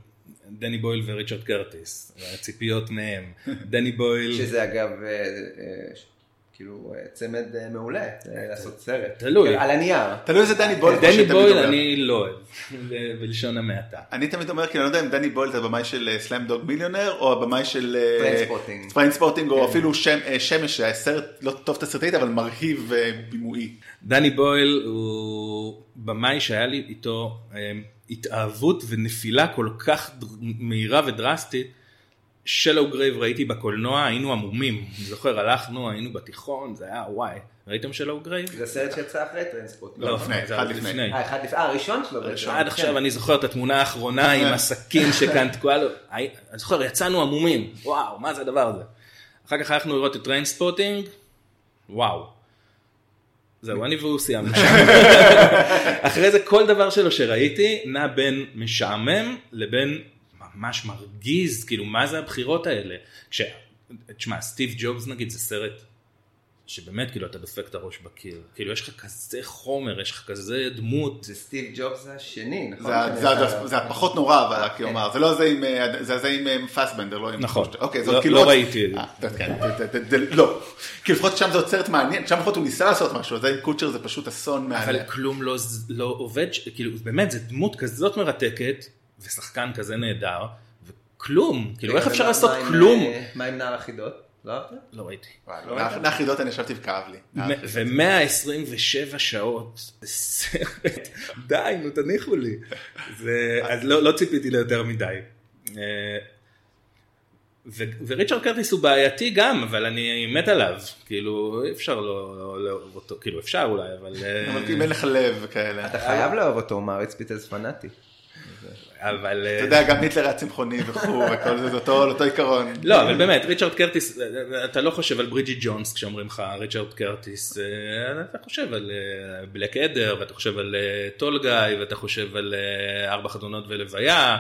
דני בויל וריצ'רד קרטיס, הציפיות מהם. דני בויל, שזה אגב, אה, אה, כאילו אה, צמד מעולה, לעשות סרט. תלוי. על הנייר. תלוי איזה דני בויל. דני בויל. אני לא אוהב, בלשון המעטה. אני תמיד אומר, כי אני לא יודע אם דני בויל זה הבמאי של סלאמדוג מיליונר, או הבמאי של... טריינספוטינג, או אפילו שם- אה, שמש, שהיה סרט לא טוב תסריטאית, אבל מרהיב בימוי. דני בויל הוא במאי שהיה לי איתו התאהבות ונפילה כל כך דר- מהירה ודרסטית. Shallow Grave ראיתי בקולנוע, היינו המומים. אני זוכר, הלכנו, היינו בתיכון, זה היה וואי. ראיתם Shallow Grave? זה סרט שיצא אחרי טריינספוטינג. לא, לפני, זה אחד לפני. אה, אחד לפני, אה, הראשון שלו. הראשון. עד עכשיו אני זוכר את התמונה האחרונה עם הסכין שככה תקועה לו. אני זוכר, יצאנו המומים, וואו, מה זה הדבר הזה? אחר כך הלכנו לראות את טריינספוטינג, וואו. זהו, אני והוא סיימנו שם. אחרי זה כל דבר שלו שראיתי נע בין משעמם לבין ממש מרגיז, כאילו מה זה הבחירות האלה? כש... תשמע, סטיב ג'ובס נגיד זה סרט שבאמת כאילו אתה דופק את הראש בקיר, כאילו יש לך כזה חומר, יש לך כזה דמות, זה סטיב ג'ובס השני, נכון? זה- הפחות נורא, אבל כלומר, זה לא זה עם, אה, זה זה עם אה, פאסבנדר, לא עם... נכון. אוקיי, לא- זאת כאילו... לא ראיתי את זה. אה, כן, לא. כי לפחות שם זה עוד סרט מעניין, שם לפחות הוא ניסה לעשות משהו, זה עם קוצ'ר זה פשוט אסון אבל מעניין. כלום לא, לא עובד, כאילו באמת זה דמות כזאת מרתקת, ושחקן כזה נהדר, וכלום, כאילו איך אפשר לעשות כלום? אה, מה עם נער החידות? לא אהבת? לא ראיתי. מהחידות אני ישבתי וכאב לי. ו-127 שעות, סרט, די, נו תניחו לי. אז לא לא ציפיתי ליותר מדי. אה, וריצ'רד קרטיס הוא בעייתי גם, אבל אני מת עליו, כאילו אי אפשר לא לא לאהוב אותו, כאילו אפשר אולי, אבל... אה, אבל אם אין לך לב וכאלה. אתה חייב לאהוב אותו, הוא מעריץ ביטלס פנאטי. אבל... אה, אתה יודע, גם היטלר היה צמחוני וכו' וכל זה, זה אותו אותו עיקרון. לא, אבל באמת, ריצ'רד קרטיס, אה, אתה לא חושב על ברידג'י ג'ונס כשאומרים לך ריצ'רד קרטיס, אה, אתה חושב על אה, Blackadder, ואתה חושב על אה, Tall Guy, ואתה חושב על אה, ארבע חתונות ולוויה,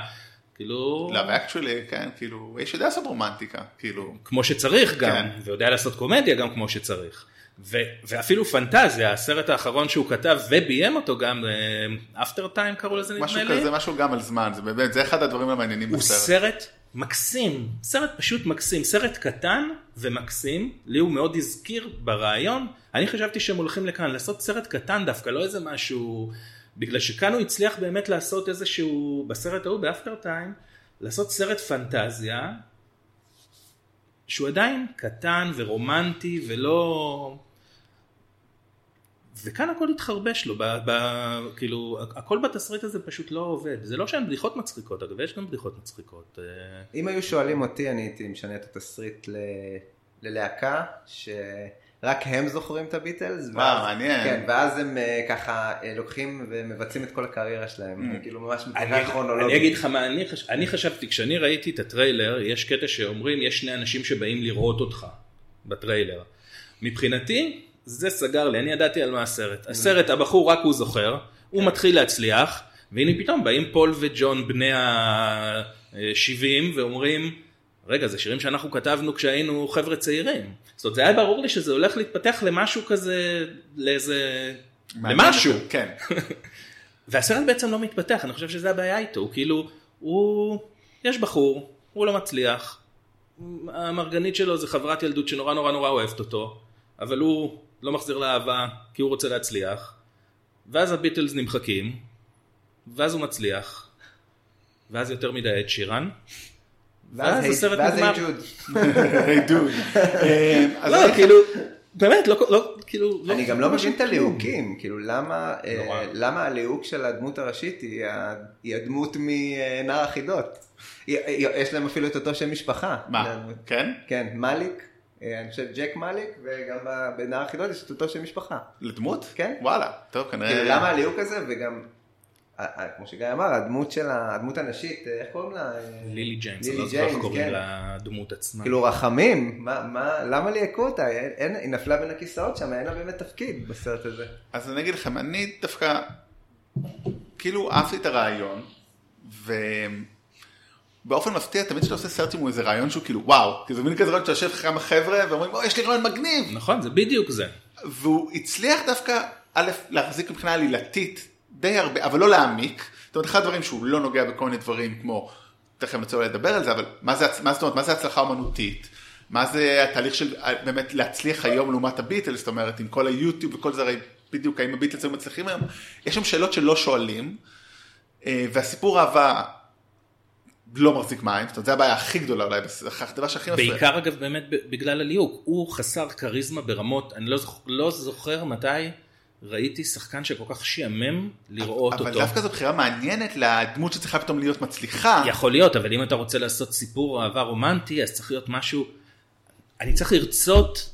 כאילו, לא, ואקצ'ולי, כן, כאילו, יש יודע לעשות רומנטיקה, כאילו. כמו שצריך גם, כן. ויודע לעשות קומדיה גם כמו שצריך. ו- ואפילו פנטזיה, הסרט האחרון שהוא כתב וביים אותו גם, אפטר טיים קראו לזה נדמה משהו לי. כזה, משהו גם על זמן, זה באמת, זה אחד הדברים המעניינים הוא בסרט. סרט מקסים, סרט פשוט מקסים, סרט קטן ומקסים, לי הוא מאוד הזכיר ברעיון, אני חשבתי שהם הולכים לכאן לעשות סרט קטן דווקא, לא איזה משהו, בגלל שכאן הוא הצליח באמת לעשות איזשהו, בסרט ההוא באפטר טיים, לעשות סרט פנטזיה, שהוא עדיין קטן ורומנטי ולא... וכאן הכל התחרבש לו, ב, ב, כאילו הכל בתסריט הזה פשוט לא עובד, זה לא שאין בדיחות מצחיקות, אגב יש גם בדיחות מצחיקות. אה, אם היו שואלים אותי, אני הייתי משנה את התסריט ל... ללהקה, שרק הם זוכרים את הביטלס. וואו, ואז- מעניין. כן, ואז הם אה, ככה אה, לוקחים ומבצעים את כל הקריירה שלהם, כאילו ממש אני, מבחינה כרונולוגית. אני אגיד לך מה אני, חש... אני חשבתי, כשאני ראיתי את הטריילר, יש קטע שאומרים יש שני אנשים שבאים לראות אותך בטריילר. מבחינתי, זה סגר לי, אני ידעתי על מה הסרט. הסרט, הבחור רק הוא זוכר, הוא מתחיל להצליח, והנה פתאום באים פול וג'ון בני ה-70 ואומרים, רגע, זה שירים שאנחנו כתבנו כשהיינו חבר'ה צעירים. זאת אומרת, זה היה ברור לי שזה הולך להתפתח למשהו כזה, לאיזה... למשהו. כן. והסרט בעצם לא מתפתח, אני חושב שזה הבעיה איתו, הוא כאילו, הוא, יש בחור, הוא לא מצליח, המרגנית שלו זה חברת ילדות שנורא נורא נורא אוהבת אותו, אבל הוא לא מחזיר לה אהבה כי הוא רוצה להצליח, ואז הביטלס נמחקים, ואז הוא מצליח, ואז יותר מדי את שירן, ואז הסרט ואז נגמר. היי ג'וד. היי דוד. אה, אז לא, אני- כאילו, באמת, לא, לא, כאילו, אני גם לא מבין את. הליהוקים, כאילו למה, אה, הליהוק של הדמות הראשית היא הדמות מנער החידות. יש להם אפילו את אותו שם משפחה. מה, כן? כן, מאליק, אה, אני חושב ג'ק מאליק, וגם בנער החידות יש את אותו שם משפחה. לדמות? כן. וואלה, טוב, כנראה... כאילו למה הליהוק הזה, וגם, אה, אה, כמו שגיא אמר, הדמות של ה- הדמות הנשית, אה, איך קוראים לה? לילי ג'יימס, לילי לא זוכר איך ג'יימס, קוראים כן. לדמות עצמה. כאילו רחמים, מה, מה, למה ליהקו אותה? אין, היא נפלה בין הכיסאות שם, אין לה באמת תפקיד בסרט הזה. אז אני אגיד לכם, אני דווקא, כאילו אהבתי את הרעיון, ובאופן מפתיע, תמיד כשאתה עושה סרט עם איזה רעיון שהוא כאילו וואו, כי זה מין כזה רעיון שאתה יושב לך כמה חבר'ה ואומרים, יש לי רעיון מגניב, נכון, זה בדיוק זה. והוא הצליח דווקא, א', להחזיק מבחינה עלילתית די הרבה, אבל לא להעמיק. זאת אומרת, אחד הדברים שהוא לא נוגע בכל מיני דברים כמו, תכף נצא לדבר על זה, אבל מה זה, מה זאת אומרת, מה זה הצלחה אומנותית? מה זה התהליך של אה, באמת להצליח היום לעומת הביטלס, זאת אומרת, עם כל היוטיוב וכל זה, הרי בדיוק האם הביטלס היו מצליחים היום, יש שם שאלות שלא שואלים, אה, והסיפור אהבה לא מחזיק מים, זאת אומרת, זה הבעיה הכי גדולה אולי, הדבר שהכי מפריע. בעיקר אגב באמת בגלל הליהוק, הוא חסר כריזמה ברמות, אני לא, זוכ... לא זוכר מתי ראיתי שחקן שכל כך שעמם לראות אבל אותו. דווקא זו בחירה מעניינת לדמות שצריכה פתאום להיות מצליחה. יכול להיות, אבל אם אתה רוצה לעשות סיפור אהבה רומנטי, אז צריך להיות משהו, אני צריך לרצות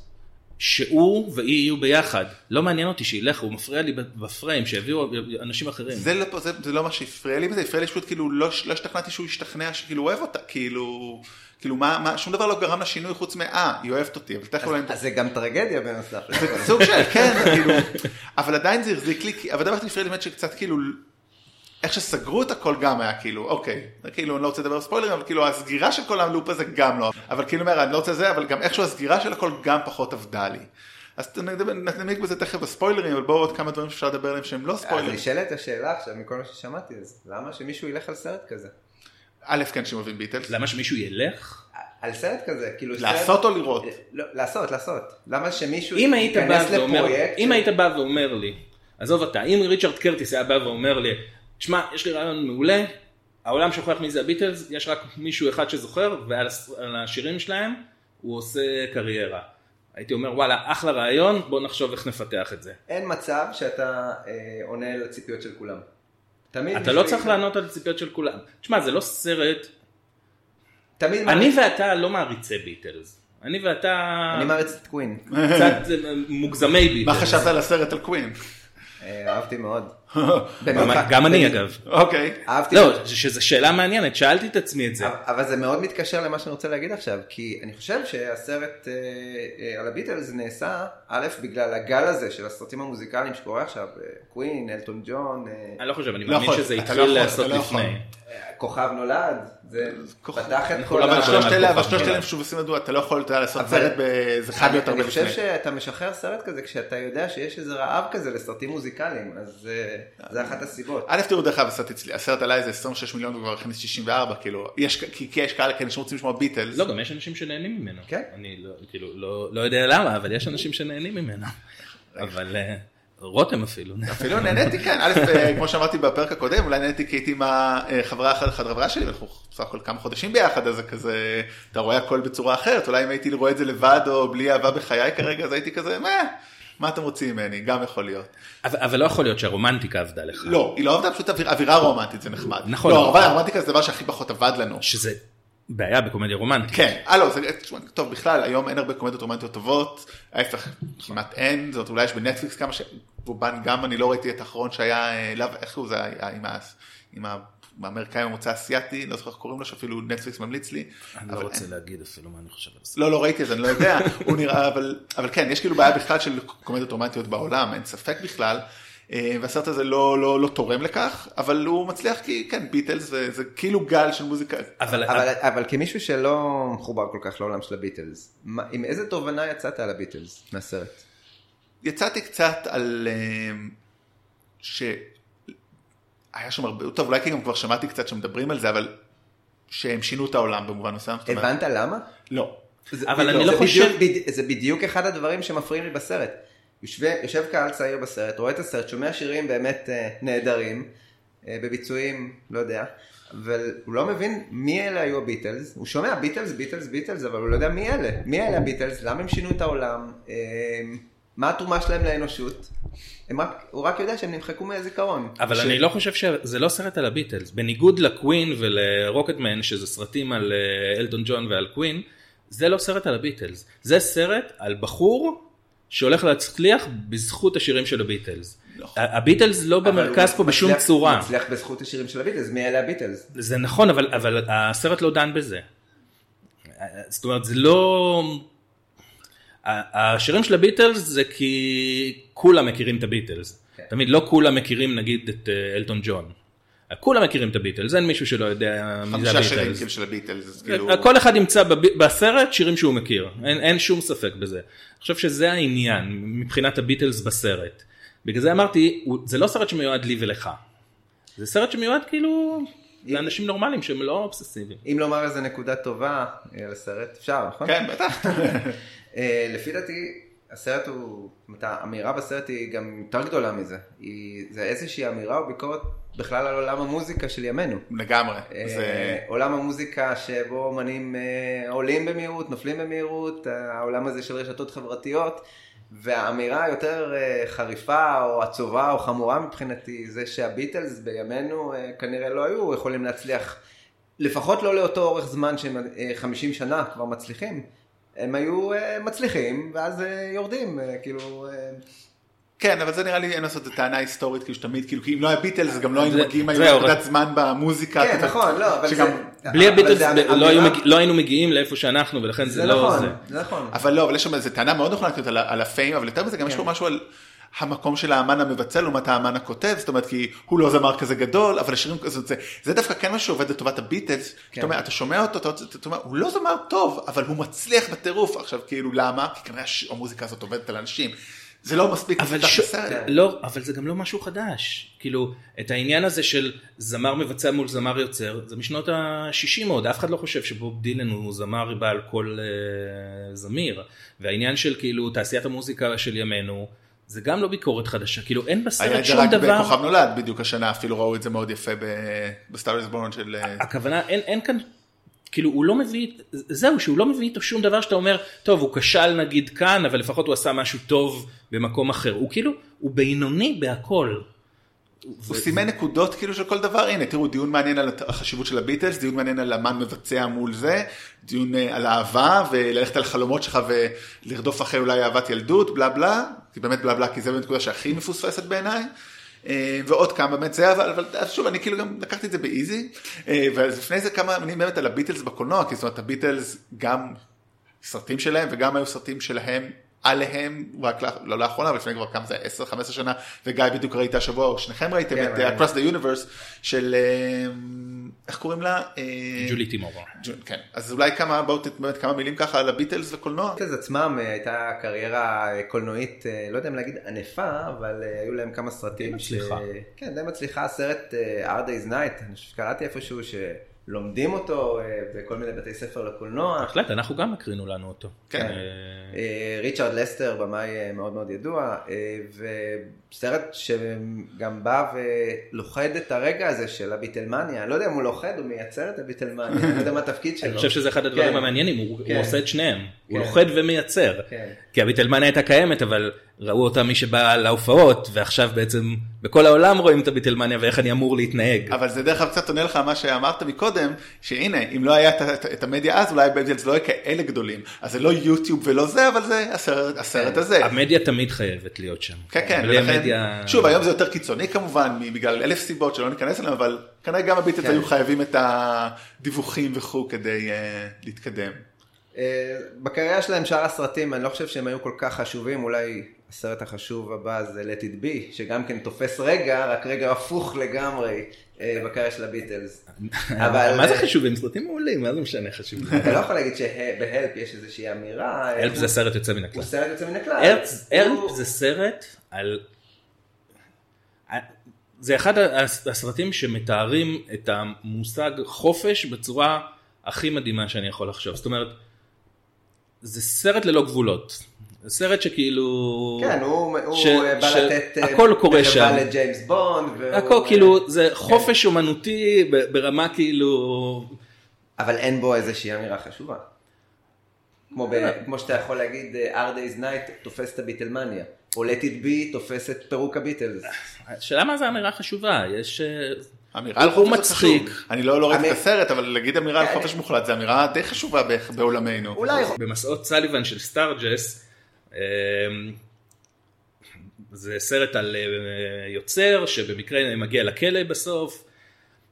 שהוא והיא יהיו ביחד. לא מעניין אותי שילך, הוא מפריע לי בפריים, שיביאו אנשים אחרים. זה לא, זה, זה לא מה שהפריע לי בזה, הפריע לי שפשוט כאילו לא, לא השתכנעתי שהוא השתכנע שכאילו אוהב אותה, כאילו, כאילו מה, מה, שום דבר לא גרם לשינוי חוץ מאה, היא אוהבת אותי, אבל תכף אולי... אז זה גם טרגדיה בנוסף. לכל. סוג של, כן, כאילו, אבל עדיין זה החזיק לי, אבל דבר אחד הפריע לי באמת שקצת כאילו, איך שסגרו את הכל גם היה כאילו, אוקיי, כאילו אני לא רוצה לדבר על ספוילרים, אבל כאילו הסגירה של כל הלופ הזה גם לא, אבל כאילו אומר, אני לא רוצה זה, אבל גם איכשהו הסגירה של הכל גם פחות עבדה לי. אז נעמיק בזה תכף בספוילרים, אבל בואו עוד כמה דברים שאפשר לדבר עליהם שהם לא אז ספוילרים. נשאלת השאלה עכשיו מכל מה ששמעתי, אז למה שמישהו ילך על סרט כזה? א', כן, שמבין ביטלס. למה שמישהו ילך? על סרט כזה, כאילו סרט... לעשות או לראות? לא, לעשות, לעשות. למה שמישהו אם היית בא ייכנס ואומר, לפרויקט... אם היית בא ואומר לי, עזוב אתה, אם ריצ'רד קרטיס היה בא ואומר לי, תשמע, יש לי רעיון מעולה, העולם שוכח מי זה הביטלס, יש רק מישהו אחד שזוכר, ועל על השירים שלהם הוא עושה קריירה. הייתי אומר, וואלה, אחלה רעיון, בוא נחשוב איך נפתח את זה. אין מצב שאתה אה, עונה לציפיות של כולם. תמיד אתה לא צריך לענות על הציפיות של כולם. תשמע, זה לא סרט, תמיד אני מעריץ- ואתה לא מעריצי ביטלס. אני ואתה אני מעריץ את קווין. קצת אה, מוגזמי ביטלס. מה חשבת על הסרט על קווין? אה, אהבתי מאוד. גם- אני אגב. אוקיי. אהבתי לא, שזו שאלה מעניינת, שאלתי את עצמי את זה. אבל- זה מאוד מתקשר למה שאני רוצה להגיד עכשיו, כי אני חושב שהסרט אה, אה, על הביטלס נעשה, א', בגלל הגל הזה של הסרטים המוזיקליים שקורה עכשיו, אה, קווין, אלטון ג'ון, אני לא חושב, אני לא מאמין שזה אתה התחיל לא לעשות לא. לפני. כוכב נולד, זה פתח את כל לא אבל שלושת אלה, אבל שלושת אלה נולד. משובצים מדוע, אתה לא יכול לעשות סרט, ב- זה חייב להיות הרבה אני חושב. שאתה משחרר סרט כזה כשאתה יודע שיש איזה רעב כזה לסרטים מוזיקליים, אז זה אחת הסיבות. א' תראו דרך אגב הסרט אצלי, הסרט עליי זה 26 מיליון וכבר הכניס 64 כאילו, יש, כי, כי יש קהל כאלה שרוצים לשמוע ביטלס, לא, גם יש אנשים שנהנים ממנו. כן. אני לא, כאילו, לא, לא יודע למה, אבל יש אנשים שנהנים ממנו. אבל אה, רותם אפילו. אפילו נהניתי כן, א' אה, כמו שאמרתי בפרק הקודם, אולי נהניתי כי הייתי עם החברה אחת חברה שלי, ואנחנו בסך הכל כמה חודשים ביחד, אז זה כזה, אתה רואה הכל בצורה אחרת, אולי אם הייתי רואה את זה לבד או בלי אהבה בחיי כרגע, אז הייתי כזה, מה, מה אתם רוצים ממני, גם יכול להיות. אבל, אבל לא יכול להיות שהרומנטיקה עבדה לך. לא, היא לא עבדה, פשוט אוויר- אווירה רומנטית זה נחמד. נכון. לא, אבל הרומנטיקה זה הדבר שהכי פחות עבד לנו. שזה בעיה בקומדיה רומנטית. כן, אה לא, זה, טוב בכלל, היום אין הרבה קומדיות רומנטיות טובות, ההפך, כמעט אין, זאת אומרת יש בנטפליקס כמה ש... רובן גם אני לא ראיתי את האחרון שהיה, אה, לאו, איך הוא זה היה עם, ה, האמריקאי הממוצע האסייתי, לא זוכר איך קוראים לו, שאפילו נטפליקס ממליץ לי. אני אבל לא רוצה אין. להגיד אפילו מה אני חושב על זה. לא, לא ראיתי את זה, אני לא יודע, הוא נראה, אבל, אבל כן, יש כאילו בעיה בכלל של קומדיות רומנטיות בעולם, אין ספק בכלל. אה, והסרט הזה לא, לא, לא תורם לכך, אבל הוא מצליח כי כן, ביטלס זה, זה כאילו גל של מוזיקה. אבל, אבל, אבל כמישהו שלא מחובר כל כך לעולם של הביטלס, מה- עם איזה תובנה יצאת על הביטלס מהסרט? יצאתי קצת על אה, ש... היה שם הרבה, טוב אולי כי גם כבר שמעתי קצת שמדברים על זה, אבל שהם שינו את העולם במובן מסוים. הבנת למה? לא. זה- אבל אני לא זה חושב- בדיוק, בד- זה בדיוק אחד הדברים שמפריעים לי בסרט. יושב, יושב קהל צעיר בסרט, רואה את הסרט, שומע שירים באמת אה, נהדרים, אה, בביצועים, לא יודע, אבל הוא לא מבין מי אלה היו הביטלס, הוא שומע ביטלס, ביטלס, ביטלס, אבל הוא לא יודע מי אלה, מי אלה הביטלס, למה הם שינו את העולם, אה, מה התרומה שלהם לאנושות, רק, הוא רק יודע שהם נמחקו מהזיכרון. אבל ש- אני לא חושב שזה לא סרט על הביטלס. בניגוד לקווין ולרוקטמן, שזה סרטים על אה, אלטון ג'ון ועל קווין, זה לא סרט על הביטלס. זה סרט על בחור שהולך להצליח בזכות השירים של הביטלס. ה- הביטלס לא במרכז פה בשום מצליח- צורה. הוא מצליח בזכות השירים של הביטלס, מי אלה הביטלס? זה נכון, אבל, אבל הסרט לא דן בזה. זאת אומרת, זה לא... השירים של הביטלס זה כי כולם מכירים את הביטלס. כן. תמיד לא כולם מכירים נגיד את אה, אלטון ג'ון. כולם מכירים את הביטלס, אין מישהו שלא יודע מי זה חמישה שירים הביטלס. כאילו של הביטלס, אז כאילו... כל אחד ימצא בב- בסרט שירים שהוא מכיר, אין, אין שום ספק בזה. אני חושב שזה העניין מבחינת הביטלס בסרט. בגלל זה אמרתי, זה לא סרט שמיועד לי ולך. זה סרט שמיועד כאילו לאנשים נורמליים שהם לא אובססיביים. אם לומר איזה נקודה טובה אה, לסרט, אפשר, נכון? כן, בטח. אה, לפי דעתי, הסרט הוא, זאת אומרת, האמירה בסרט היא גם יותר גדולה מזה. היא, זה איזושהי אמירה או ביקורת בכלל על עולם המוזיקה של ימינו. לגמרי. אה, זה... עולם המוזיקה שבו אומנים אה, עולים במהירות, נופלים במהירות, העולם הזה של רשתות חברתיות, והאמירה היותר אה, חריפה או עצובה או חמורה מבחינתי, זה שהביטלס בימינו אה, כנראה לא היו יכולים להצליח, לפחות לא לאותו אורך זמן שהם אה, 50 שנה כבר מצליחים. הם היו אה, מצליחים ואז אה, יורדים, אה, כאילו... כן, אבל זה נראה לי אין לעשות את טענה היסטורית, כאילו שתמיד, כאילו, כי אם לא היה ביטלס, גם לא היינו זה- מגיעים היום לנקודת זמן במוזיקה. כן, נכון, לא, אבל שגם- זה... בלי הביטלס לא, לא היינו מגיעים לאיפה שאנחנו ולכן זה, זה לא נכון, זה. זה נכון. אבל לא, אבל יש שם איזו טענה מאוד נכונה על, הפיים, אבל יותר מזה גם יש כן. פה משהו על המקום של האמן המבצע לעומת האמן הכותב, זאת אומרת, כי הוא לא זמר כזה גדול, אבל השירים כזה, זה, זה דווקא כן מה שעובד לטובת הביטלס, כן. אתה אומר, אתה שומע אותו, אתה, אתה אומר, הוא לא זמר טוב, אבל הוא מצליח בטירוף, עכשיו כאילו למה? כי כנראה הש- המוזיקה הזאת עובדת על אנשים. זה לא מספיק אבל, ש... כן. לא, אבל זה גם לא משהו חדש. כאילו, את העניין הזה של זמר מבצע מול זמר יוצר, זה משנות ה-60 עוד, אף אחד לא חושב שבוב דילן הוא זמר בעל קול אה, זמיר. והעניין של כאילו תעשיית המוזיקה של ימינו, זה גם לא ביקורת חדשה, כאילו אין היה בסרט את זה שום רק דבר. בכוכב נולד בדיוק השנה, אפילו ראו את זה מאוד יפה ב Star Is Born של... אה, הכוונה, אין, אין כאן, כאילו הוא לא מביא, זהו, שהוא לא מביא איתו שום דבר שאתה אומר, טוב, הוא כשל נגיד כאן, אבל לפחות הוא עשה משהו טוב במקום אחר. הוא כאילו, הוא בינוני בהכל. הוא סימן נקודות כאילו של כל דבר, הנה תראו דיון מעניין על החשיבות של הביטלס, דיון מעניין על אמן מבצע מול זה, דיון אה, על אהבה וללכת על החלומות שלך ולרדוף אחרי אולי אהבת ילדות, בלה בלה, כי באמת בלה בלה כי זה באמת נקודה שהכי מפוספסת בעיניי. אה, ועוד כמה באמת זה, אבל, אבל שוב, אני כאילו גם לקחתי את זה באיזי, אה, ולפני זה כמה מילים באמת על הביטלס בקולנוע, כי זאת אומרת הביטלס גם סרטים שלהם וגם היו סרטים שלהם עליהם, רק לא לאחרונה, אבל לפני כבר כמה זה, 10-15 שנה, וגיא בדיוק ראית השבוע, או שניכם ראיתם כן, את uh, Across the Universe של, uh, איך קוראים לה? ג'ולי טימורו. כן, אז אולי כמה, בואו באמת כמה מילים ככה על הביטלס וקולנוע. הביטלס עצמם הייתה קריירה קולנועית, לא יודע אם להגיד ענפה, אבל היו להם כמה סרטים. די מצליחה. כן, די מצליחה, הסרט Hard Day's Night, אני חושב שקראתי איפשהו ש... לומדים אותו אה, בכל מיני בתי ספר לקולנוע. בהחלט, אנחנו גם הקרינו לנו אותו. כן. אה, אה, ריצ'רד לסטר, במאי מאוד מאוד ידוע, וסרט שגם בא ולוכד את הרגע הזה של הביטלמניה, אני לא יודע אם הוא לוכד, הוא מייצר את הביטלמניה, אני לא יודע מה התפקיד שלו. אני חושב שזה אחד הדברים כן. המעניינים, הוא כן. עושה את שניהם, הוא לוכד ומייצר. כי הביטלמניה הייתה קיימת, אבל ראו אותה מי שבא להופעות, ועכשיו בעצם בכל העולם רואים את הביטלמניה ואיך אני אמור להתנהג. אבל זה דרך אגב קצת עונה לך מה שאמרת מקודם, שהנה, אם לא היה את, המדיה אז, אולי הביטלס לא היו כאלה גדולים. אז זה לא יוטיוב ולא זה, אבל זה הסרט, הסרט כן. הזה. המדיה תמיד חייבת להיות שם. כן, כן, המדיה... שוב, היום זה יותר קיצוני כמובן, בגלל אלף סיבות שלא ניכנס אליהם, אבל כנראה גם הביטלס כן. היו חייבים את הדיווחים וכו' כדי uh, להתקדם. אה, בקריירה שלהם שאר הסרטים אני לא חושב שהם היו כל כך חשובים אולי הסרט החשוב הבא זה Let It Be שגם כן תופס רגע רק רגע הפוך לגמרי אה, בקריירה של הביטלס. אבל מה זה חשובים סרטים מעולים מה זה משנה חשובים. אתה לא יכול להגיד שבהלפ יש איזושהי אמירה. הלפ זה סרט יוצא מן הכלל. הוא סרט יוצא מן הכלל. הלפ זה סרט על זה אחד הסרטים שמתארים את המושג חופש בצורה הכי מדהימה שאני יכול לחשוב. זאת אומרת, זה סרט ללא גבולות. זה סרט שכאילו... כן, הוא, ש, הוא בא ש, לתת... אה, הכל קורה שם. לג'יימס בונד. והוא... הכל כאילו, זה כן. חופש אומנותי ברמה כאילו... אבל אין בו איזושהי אמירה חשובה. כמו, ב, אה. כמו שאתה יכול להגיד, אה, Hard Day's Night תופס את הביטלמניה. או Let It Be תופס את פירוק הביטלס. השאלה מה זה אמירה חשובה, יש... אמירה על חופש מצחיק. אני לא, לא ראיתי את הסרט, אבל להגיד אמירה על חופש מוחלט זה אמירה די חשובה בעולמנו. אולי. במסעות סליבן של סטרג'ס, אמ, זה סרט על אה, יוצר שבמקרה מגיע לכלא בסוף.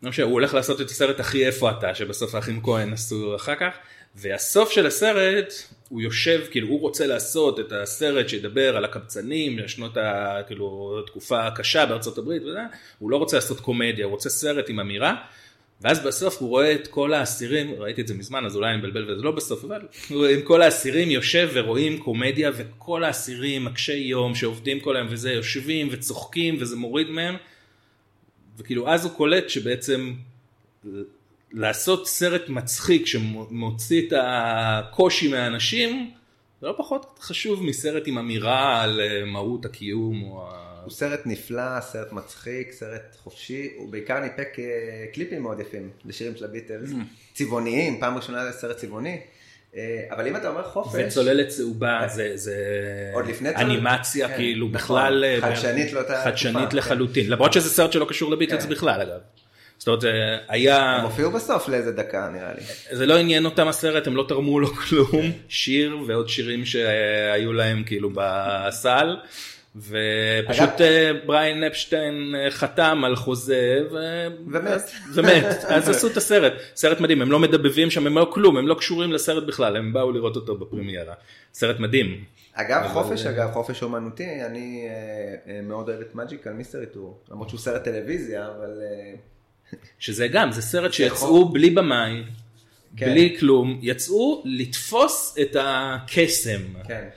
לא משנה, הוא הולך לעשות את הסרט הכי איפה אתה, שבסוף האחים כהן עשו אחר כך, והסוף של הסרט, הוא יושב, כאילו הוא רוצה לעשות את הסרט שידבר על הקבצנים, לשנות ה... כאילו, התקופה הקשה בארצות הברית וזה, הוא לא רוצה לעשות קומדיה, הוא רוצה סרט עם אמירה, ואז בסוף הוא רואה את כל האסירים, ראיתי את זה מזמן אז אולי אני מבלבל וזה לא בסוף, אבל עם כל האסירים יושב ורואים קומדיה וכל האסירים מקשי יום שעובדים כל היום וזה יושבים וצוחקים וזה מוריד מהם, וכאילו אז הוא קולט שבעצם לעשות סרט מצחיק שמוציא את הקושי מהאנשים, זה לא פחות חשוב מסרט עם אמירה על אה, מהות הקיום. או... הוא סרט נפלא, סרט מצחיק, סרט חופשי, הוא בעיקר ניפק אה, קליפים מאוד יפים לשירים של הביטלס, mm. צבעוניים, פעם ראשונה זה סרט צבעוני. אה, אבל אם אתה אומר חופש... וצוללת צהובה זה, זה עוד לפני אנימציה כן, כאילו נכון, בכלל חדשנית, לא חדשנית כן. לחלוטין, כן. למרות שזה סרט שלא קשור לביטלס כן. בכלל אגב. זאת אומרת, זה היה... הם הופיעו בסוף לאיזה דקה נראה לי. זה לא עניין אותם הסרט, הם לא תרמו לו כלום. שיר ועוד שירים שהיו להם כאילו בסל. ופשוט אה, בריין אפשטיין אה, חתם על חוזה ומת. ומת, אז עשו את הסרט, סרט מדהים, הם לא מדבבים שם, הם לא כלום, הם לא קשורים לסרט בכלל, הם באו לראות אותו בפרמיירה, סרט מדהים. אגב חופש אגב חופש אומנותי אני אה, מאוד אוהב את Magical Mystery Tour למרות שהוא סרט טלוויזיה אבל שזה גם, זה סרט שיצאו בלי במאי, כן. בלי כלום, יצאו לתפוס את הקסם. כן,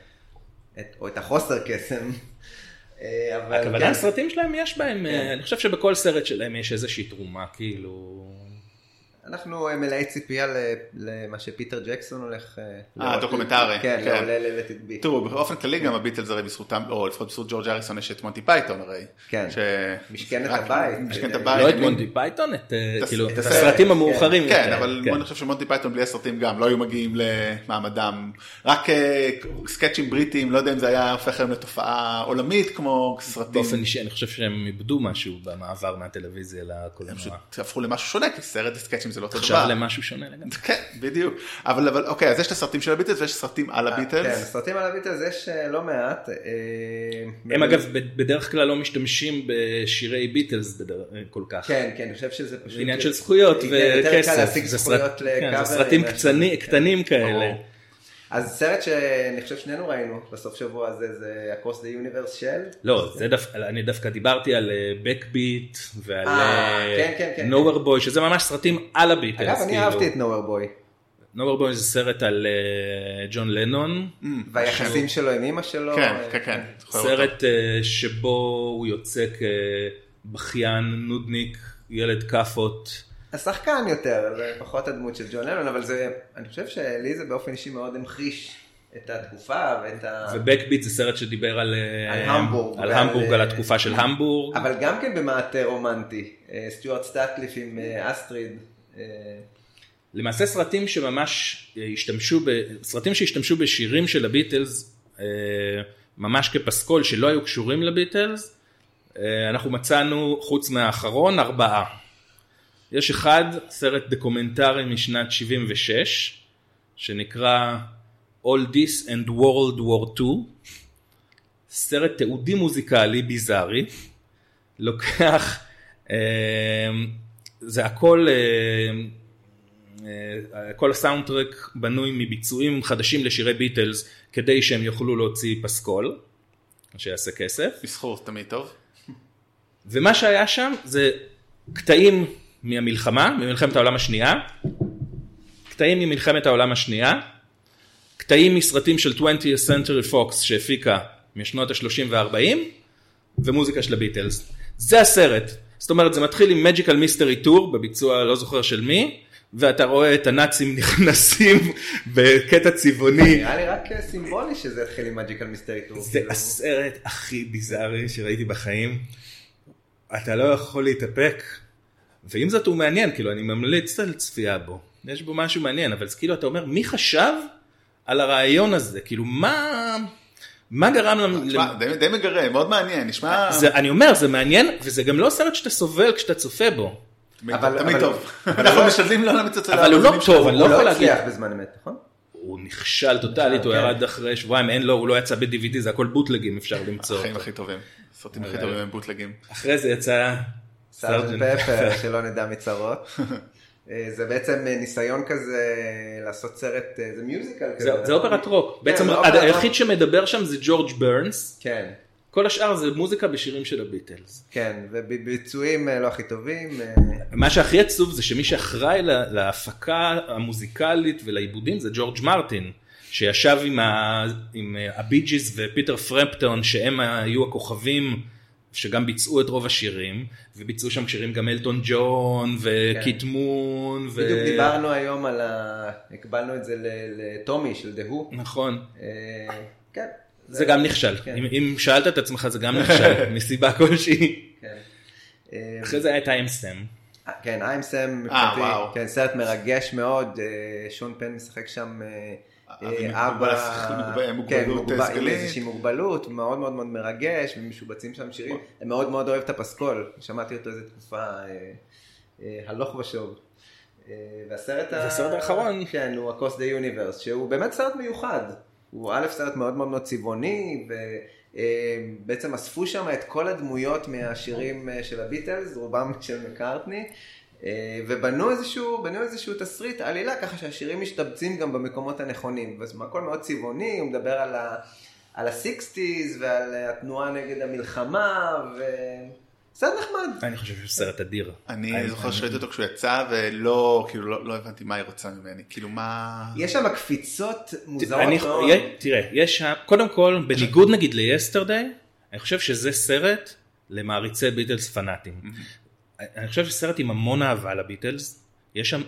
את, או את החוסר קסם. אה, הכוונה כן. הסרטים שלהם יש בהם, כן. אני חושב שבכל סרט שלהם יש איזושהי תרומה, כאילו... אנחנו אה, מלאי ציפייה למה שפיטר ג'קסון הולך... אה, לראות. דוקומנטרי, כן, כן. לעולה it be. תראו, באופן כללי גם הביטלס הרי בזכותם, או לפחות בזכות ג'ורג' האריסון יש את מונטי פייתון הרי. כן. ש- משכן את הבית. משכן את אה, הבית. לא את מונטי פייתון, את אה, כאילו, את הסרטים הסרט, המאוחרים. כן, אבל כן. אני חושב שמונטי פייתון בלי הסרטים גם לא היו מגיעים למעמדם. רק אה, סקצ'ים בריטיים, לא יודע אם זה היה הופך היום לתופעה עולמית כמו סרטים. באופן אישי, אני חושב שהם איבדו משהו במעבר מהטלוויזיה הם לקולנוע. פשוט הפכו למשהו שונה, כי סרט סקצ'ים זה לא אותו עכשיו דבר. למשהו שונה לגמרי. כן, בדיוק. אבל, אבל אוקיי, אז יש את הסרטים של הביטלס ויש סרטים על כן, הביטלס. סרטים על הביטלס יש אה, לא מעט. אה, הם אגב ב- בדרך כלל לא משתמשים בשירי ביטלס בדר- כל כך. כן, כן, אני חושב שזה פשוט... עניין של זכויות כן, יותר קל וכסף. להשיג זה זכויות כן, לקאברים סרטים קטנים כאלה. אז סרט שאני חושב שנינו ראינו בסוף שבוע הזה זה Across the Universe של... לא, זה דווקא, אני דווקא דיברתי על בקביט ועל אה, כן, כן, כן. נובר בוי, שזה ממש סרטים על הביטלס. אגב, אני כאילו. אהבתי את נובר בוי. Nowhere Boy זה סרט על אה, ג'ון לנון, והיחסים שלו עם אמא שלו. כן, אה, כן, כן. סרט אה, שבו הוא יוצא כבכיין, נודניק, ילד כאפות. השחקן יותר, זה פחות הדמות של ג'ון לנון, אבל זה, אני חושב שלי זה באופן אישי מאוד המחיש את התקופה ואת ה... וב Backbeat זה סרט שדיבר על, אה, על המבורג על המבורג, אה, על התקופה של המבורג. אבל גם כן במעטה רומנטי, אה, סטיוארט סאטקליף עם אה, אסטריד. אה, למעשה סרטים שממש אה, השתמשו, ב... סרטים שהשתמשו בשירים של הביטלס, אה, ממש כפסקול שלא היו קשורים לביטלס, אה, אנחנו מצאנו חוץ מהאחרון ארבעה. יש אחד, סרט דוקומנטרי משנת 76, שנקרא All This and World War II, סרט תיעודי מוזיקלי ביזארי, לוקח, אה, זה הכל, אה, אה, כל הסאונדטרק בנוי מביצועים חדשים לשירי ביטלס כדי שהם יוכלו להוציא פסקול, שיעשה כסף. מסחור תמיד טוב. ומה שהיה שם זה קטעים מהמלחמה, ממלחמת העולם השנייה, קטעים ממלחמת העולם השנייה, קטעים מסרטים של 20th Century Fox שהפיקה משנות ה-30 וה-40, ומוזיקה של הביטלס. זה הסרט. זאת אומרת, זה מתחיל עם Magical Mystery Tour בביצוע לא זוכר של מי, ואתה רואה את הנאצים נכנסים בקטע צבעוני. נראה לי רק אה, סימבולי שזה התחיל עם מג'יקל מיסטרי טור. זה הסרט הכי ביזארי שראיתי בחיים. אתה לא יכול להתאפק. ועם זאת הוא מעניין, כאילו אני ממליץ על צפייה בו. יש בו משהו מעניין, אבל כאילו אתה אומר, מי חשב על הרעיון הזה? כאילו מה... מה גרם לנו... תשמע, די- די מגרה, מאוד מעניין, נשמע זה, אני אומר, זה מעניין, וזה גם לא סרט שאתה סובל כשאתה צופה בו. אבל- תמיד אבל- טוב. אבל אנחנו לא- משתדלים לא להמיץ אצל אבל הוא לא טוב. אני לא הוא יכול לא להגיד. הצליח בזמן אמת, נכון? הוא נכשל טוטאלית, הוא כן. ירד אחרי שבועיים, אין לו, הוא לא יצא ב-DVD, זה הכל בוטלגים אפשר למצוא. החיים הכי טובים. הסרטים הכי אבל- טובים הם בוטלגים. אחרי זה יצא... סארג'נט פפר, שלא נדע מצרות. אה, זה בעצם אה, ניסיון כזה לעשות סרט, אה, זה musical כזה. זה, זה אופרת רוק, בעצם זה אופרת היחיד. שמדבר שם זה ג'ורג' ברנס, כן, כל השאר זה מוזיקה בשירים של הביטלס. כן, וביצועים אה, לא הכי טובים. אה, מה שהכי עצוב זה שמי שאחראי לה- להפקה המוזיקלית ולעיבודים זה ג'ורג' מרטין, שישב עם, ה, עם אה, הבי ג'יז ופיטר פרמפטון שהם היו הכוכבים שגם ביצעו את רוב השירים, וביצעו שם שירים גם אלטון ג'ון וקיט מון. ו... בדיוק דיברנו היום על ה... הקבלנו את זה לטומי של The Who. נכון. כן. זה גם נכשל, כן. אם, אם שאלת את עצמך זה גם נכשל, מסיבה כלשהי. כן. אה, אחרי זה היה I Am Sam. כן, I'm Sam, אה, מבחינתי, וואו. כן, סרט מרגש מאוד, אה, שון פן משחק שם אה, אה, אבא, מוגבלות כן, מוגבל- שכלית. איזושהי מוגבלות, מאוד מאוד מאוד מרגש, ומשובצים שם שירים, אני מאוד מאוד אוהב את הפסקול, שמעתי אותו איזה תקופה אה, הלוך ושוב. והסרט האחרון. כן, הוא Across the Universe, שהוא באמת סרט מיוחד. הוא א' סרט מאוד מאוד מאוד צבעוני, ובעצם אספו שם את כל הדמויות מהשירים של הביטלס, רובם של מקארטני, ובנו איזשהו, בנו איזשהו תסריט עלילה, ככה שהשירים משתבצים גם במקומות הנכונים. וזה הכל מאוד צבעוני, הוא מדבר על ה... על ה-60's ועל התנועה נגד המלחמה, ו... סרט נחמד. אני חושב שהוא סרט אדיר. אני זוכר שראיתי אותו כשהוא יצא ולא, כאילו לא לא הבנתי מה היא רוצה ממני, כאילו מה... יש שם קפיצות מוזרות אני, מאוד. תראה, יש שם, קודם כל, בניגוד נגיד ל Yesterday, אני חושב שזה סרט למעריצי ביטלס פנאטים. אני חושב שסרט עם המון אהבה לביטלס, יש שם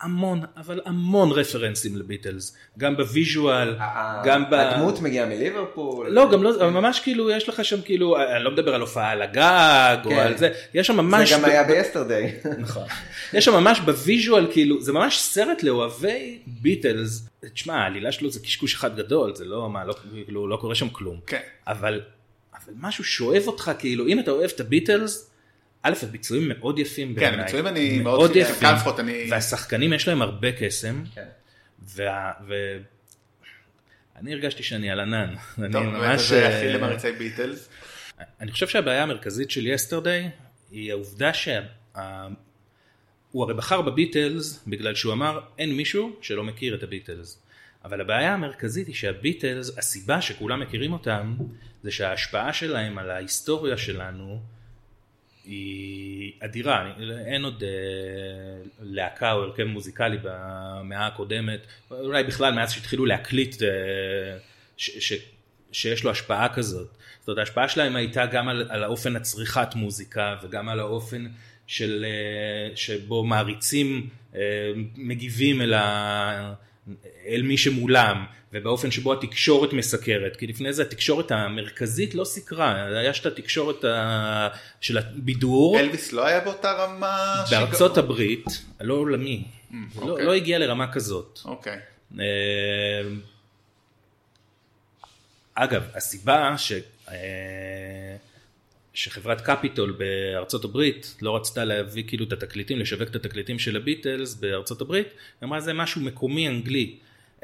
המון, אבל המון רפרנסים לביטלס, גם ב visual, גם ב... הדמות מגיעה מליברפול. לא, גם לא, ממש כאילו, יש לך שם כאילו, אני לא מדבר על הופעה על הגג, או כן. על זה, יש שם ממש... זה גם היה ב Yesterday. נכון. יש שם ממש ב visual כאילו זה ממש סרט לאוהבי ביטלס. תשמע העלילה שלו זה קשקוש אחד גדול זה לא מה לא כאילו לא קורה שם כלום. כן. אבל אבל משהו שואב אותך כאילו אם אתה אוהב את הביטלס. א' הביצועים מאוד יפים כן. הביצועים אני מאוד- יפים. כאן לפחות אני- והשחקנים יש להם הרבה קסם. כן. וה- ו... אני הרגשתי שאני על ענן. טוב, ממש... זה אה, הכי למעריצי ביטלס. אני חושב שהבעיה המרכזית של יסטרדי היא העובדה שהוא הרי בחר בביטלס בגלל שהוא אמר אין מישהו שלא מכיר את הביטלס. אבל הבעיה המרכזית היא שהביטלס, הסיבה שכולם מכירים אותם, זה שההשפעה שלהם על ההיסטוריה שלנו היא אדירה, אין עוד אה, להקה או הרכב מוזיקלי במאה הקודמת, אולי בכלל מאז שהתחילו להקליט אה, ש, ש, שיש לו השפעה כזאת. זאת אומרת ההשפעה שלהם הייתה גם על, על האופן הצריכת מוזיקה וגם על האופן של, אה, שבו מעריצים מגיבים אל, ה, אל מי שמולם ובאופן שבו התקשורת מסקרת כי לפני זה התקשורת המרכזית לא סיקרה היה שאת התקשורת ה, של הבידור אלוויס לא היה באותה רמה? בארצות שג- הברית לא עולמי לא, אוקיי. לא הגיע לרמה כזאת. אוקיי. אה, אגב, הסיבה ש... אה, שחברת קפיטול בארצות הברית לא רצתה להביא כאילו את התקליטים, לשווק את התקליטים של הביטלס בארצות הברית, היא אמרה זה משהו מקומי אנגלי.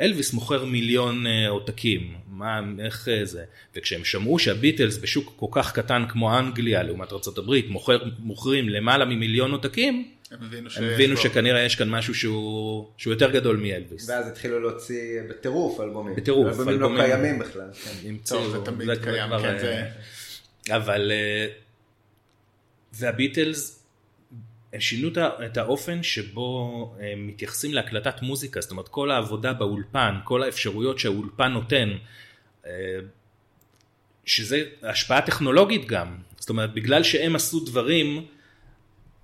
אלוויס מוכר מיליון אה, עותקים, מה, איך אה, זה, וכשהם שמעו שהביטלס בשוק כל כך קטן כמו אנגליה לעומת הברית מוכר, מוכרים למעלה ממיליון עותקים, הם הבינו ש... הם הבינו שכנראה יש כאן משהו שהוא, שהוא יותר גדול מאלוויס. ואז התחילו להוציא בטירוף אלבומים. בטירוף, אלבומים לא אלבומים. קיימים בכלל. כן. המציאו, טוב, זה תמיד זה קיים, כבר, כן, אה, זה... אבל והביטלס הם שינו את האופן שבו הם מתייחסים להקלטת מוזיקה, זאת אומרת כל העבודה באולפן, כל האפשרויות שהאולפן נותן, אה, שזה השפעה טכנולוגית גם, זאת אומרת בגלל שהם עשו דברים,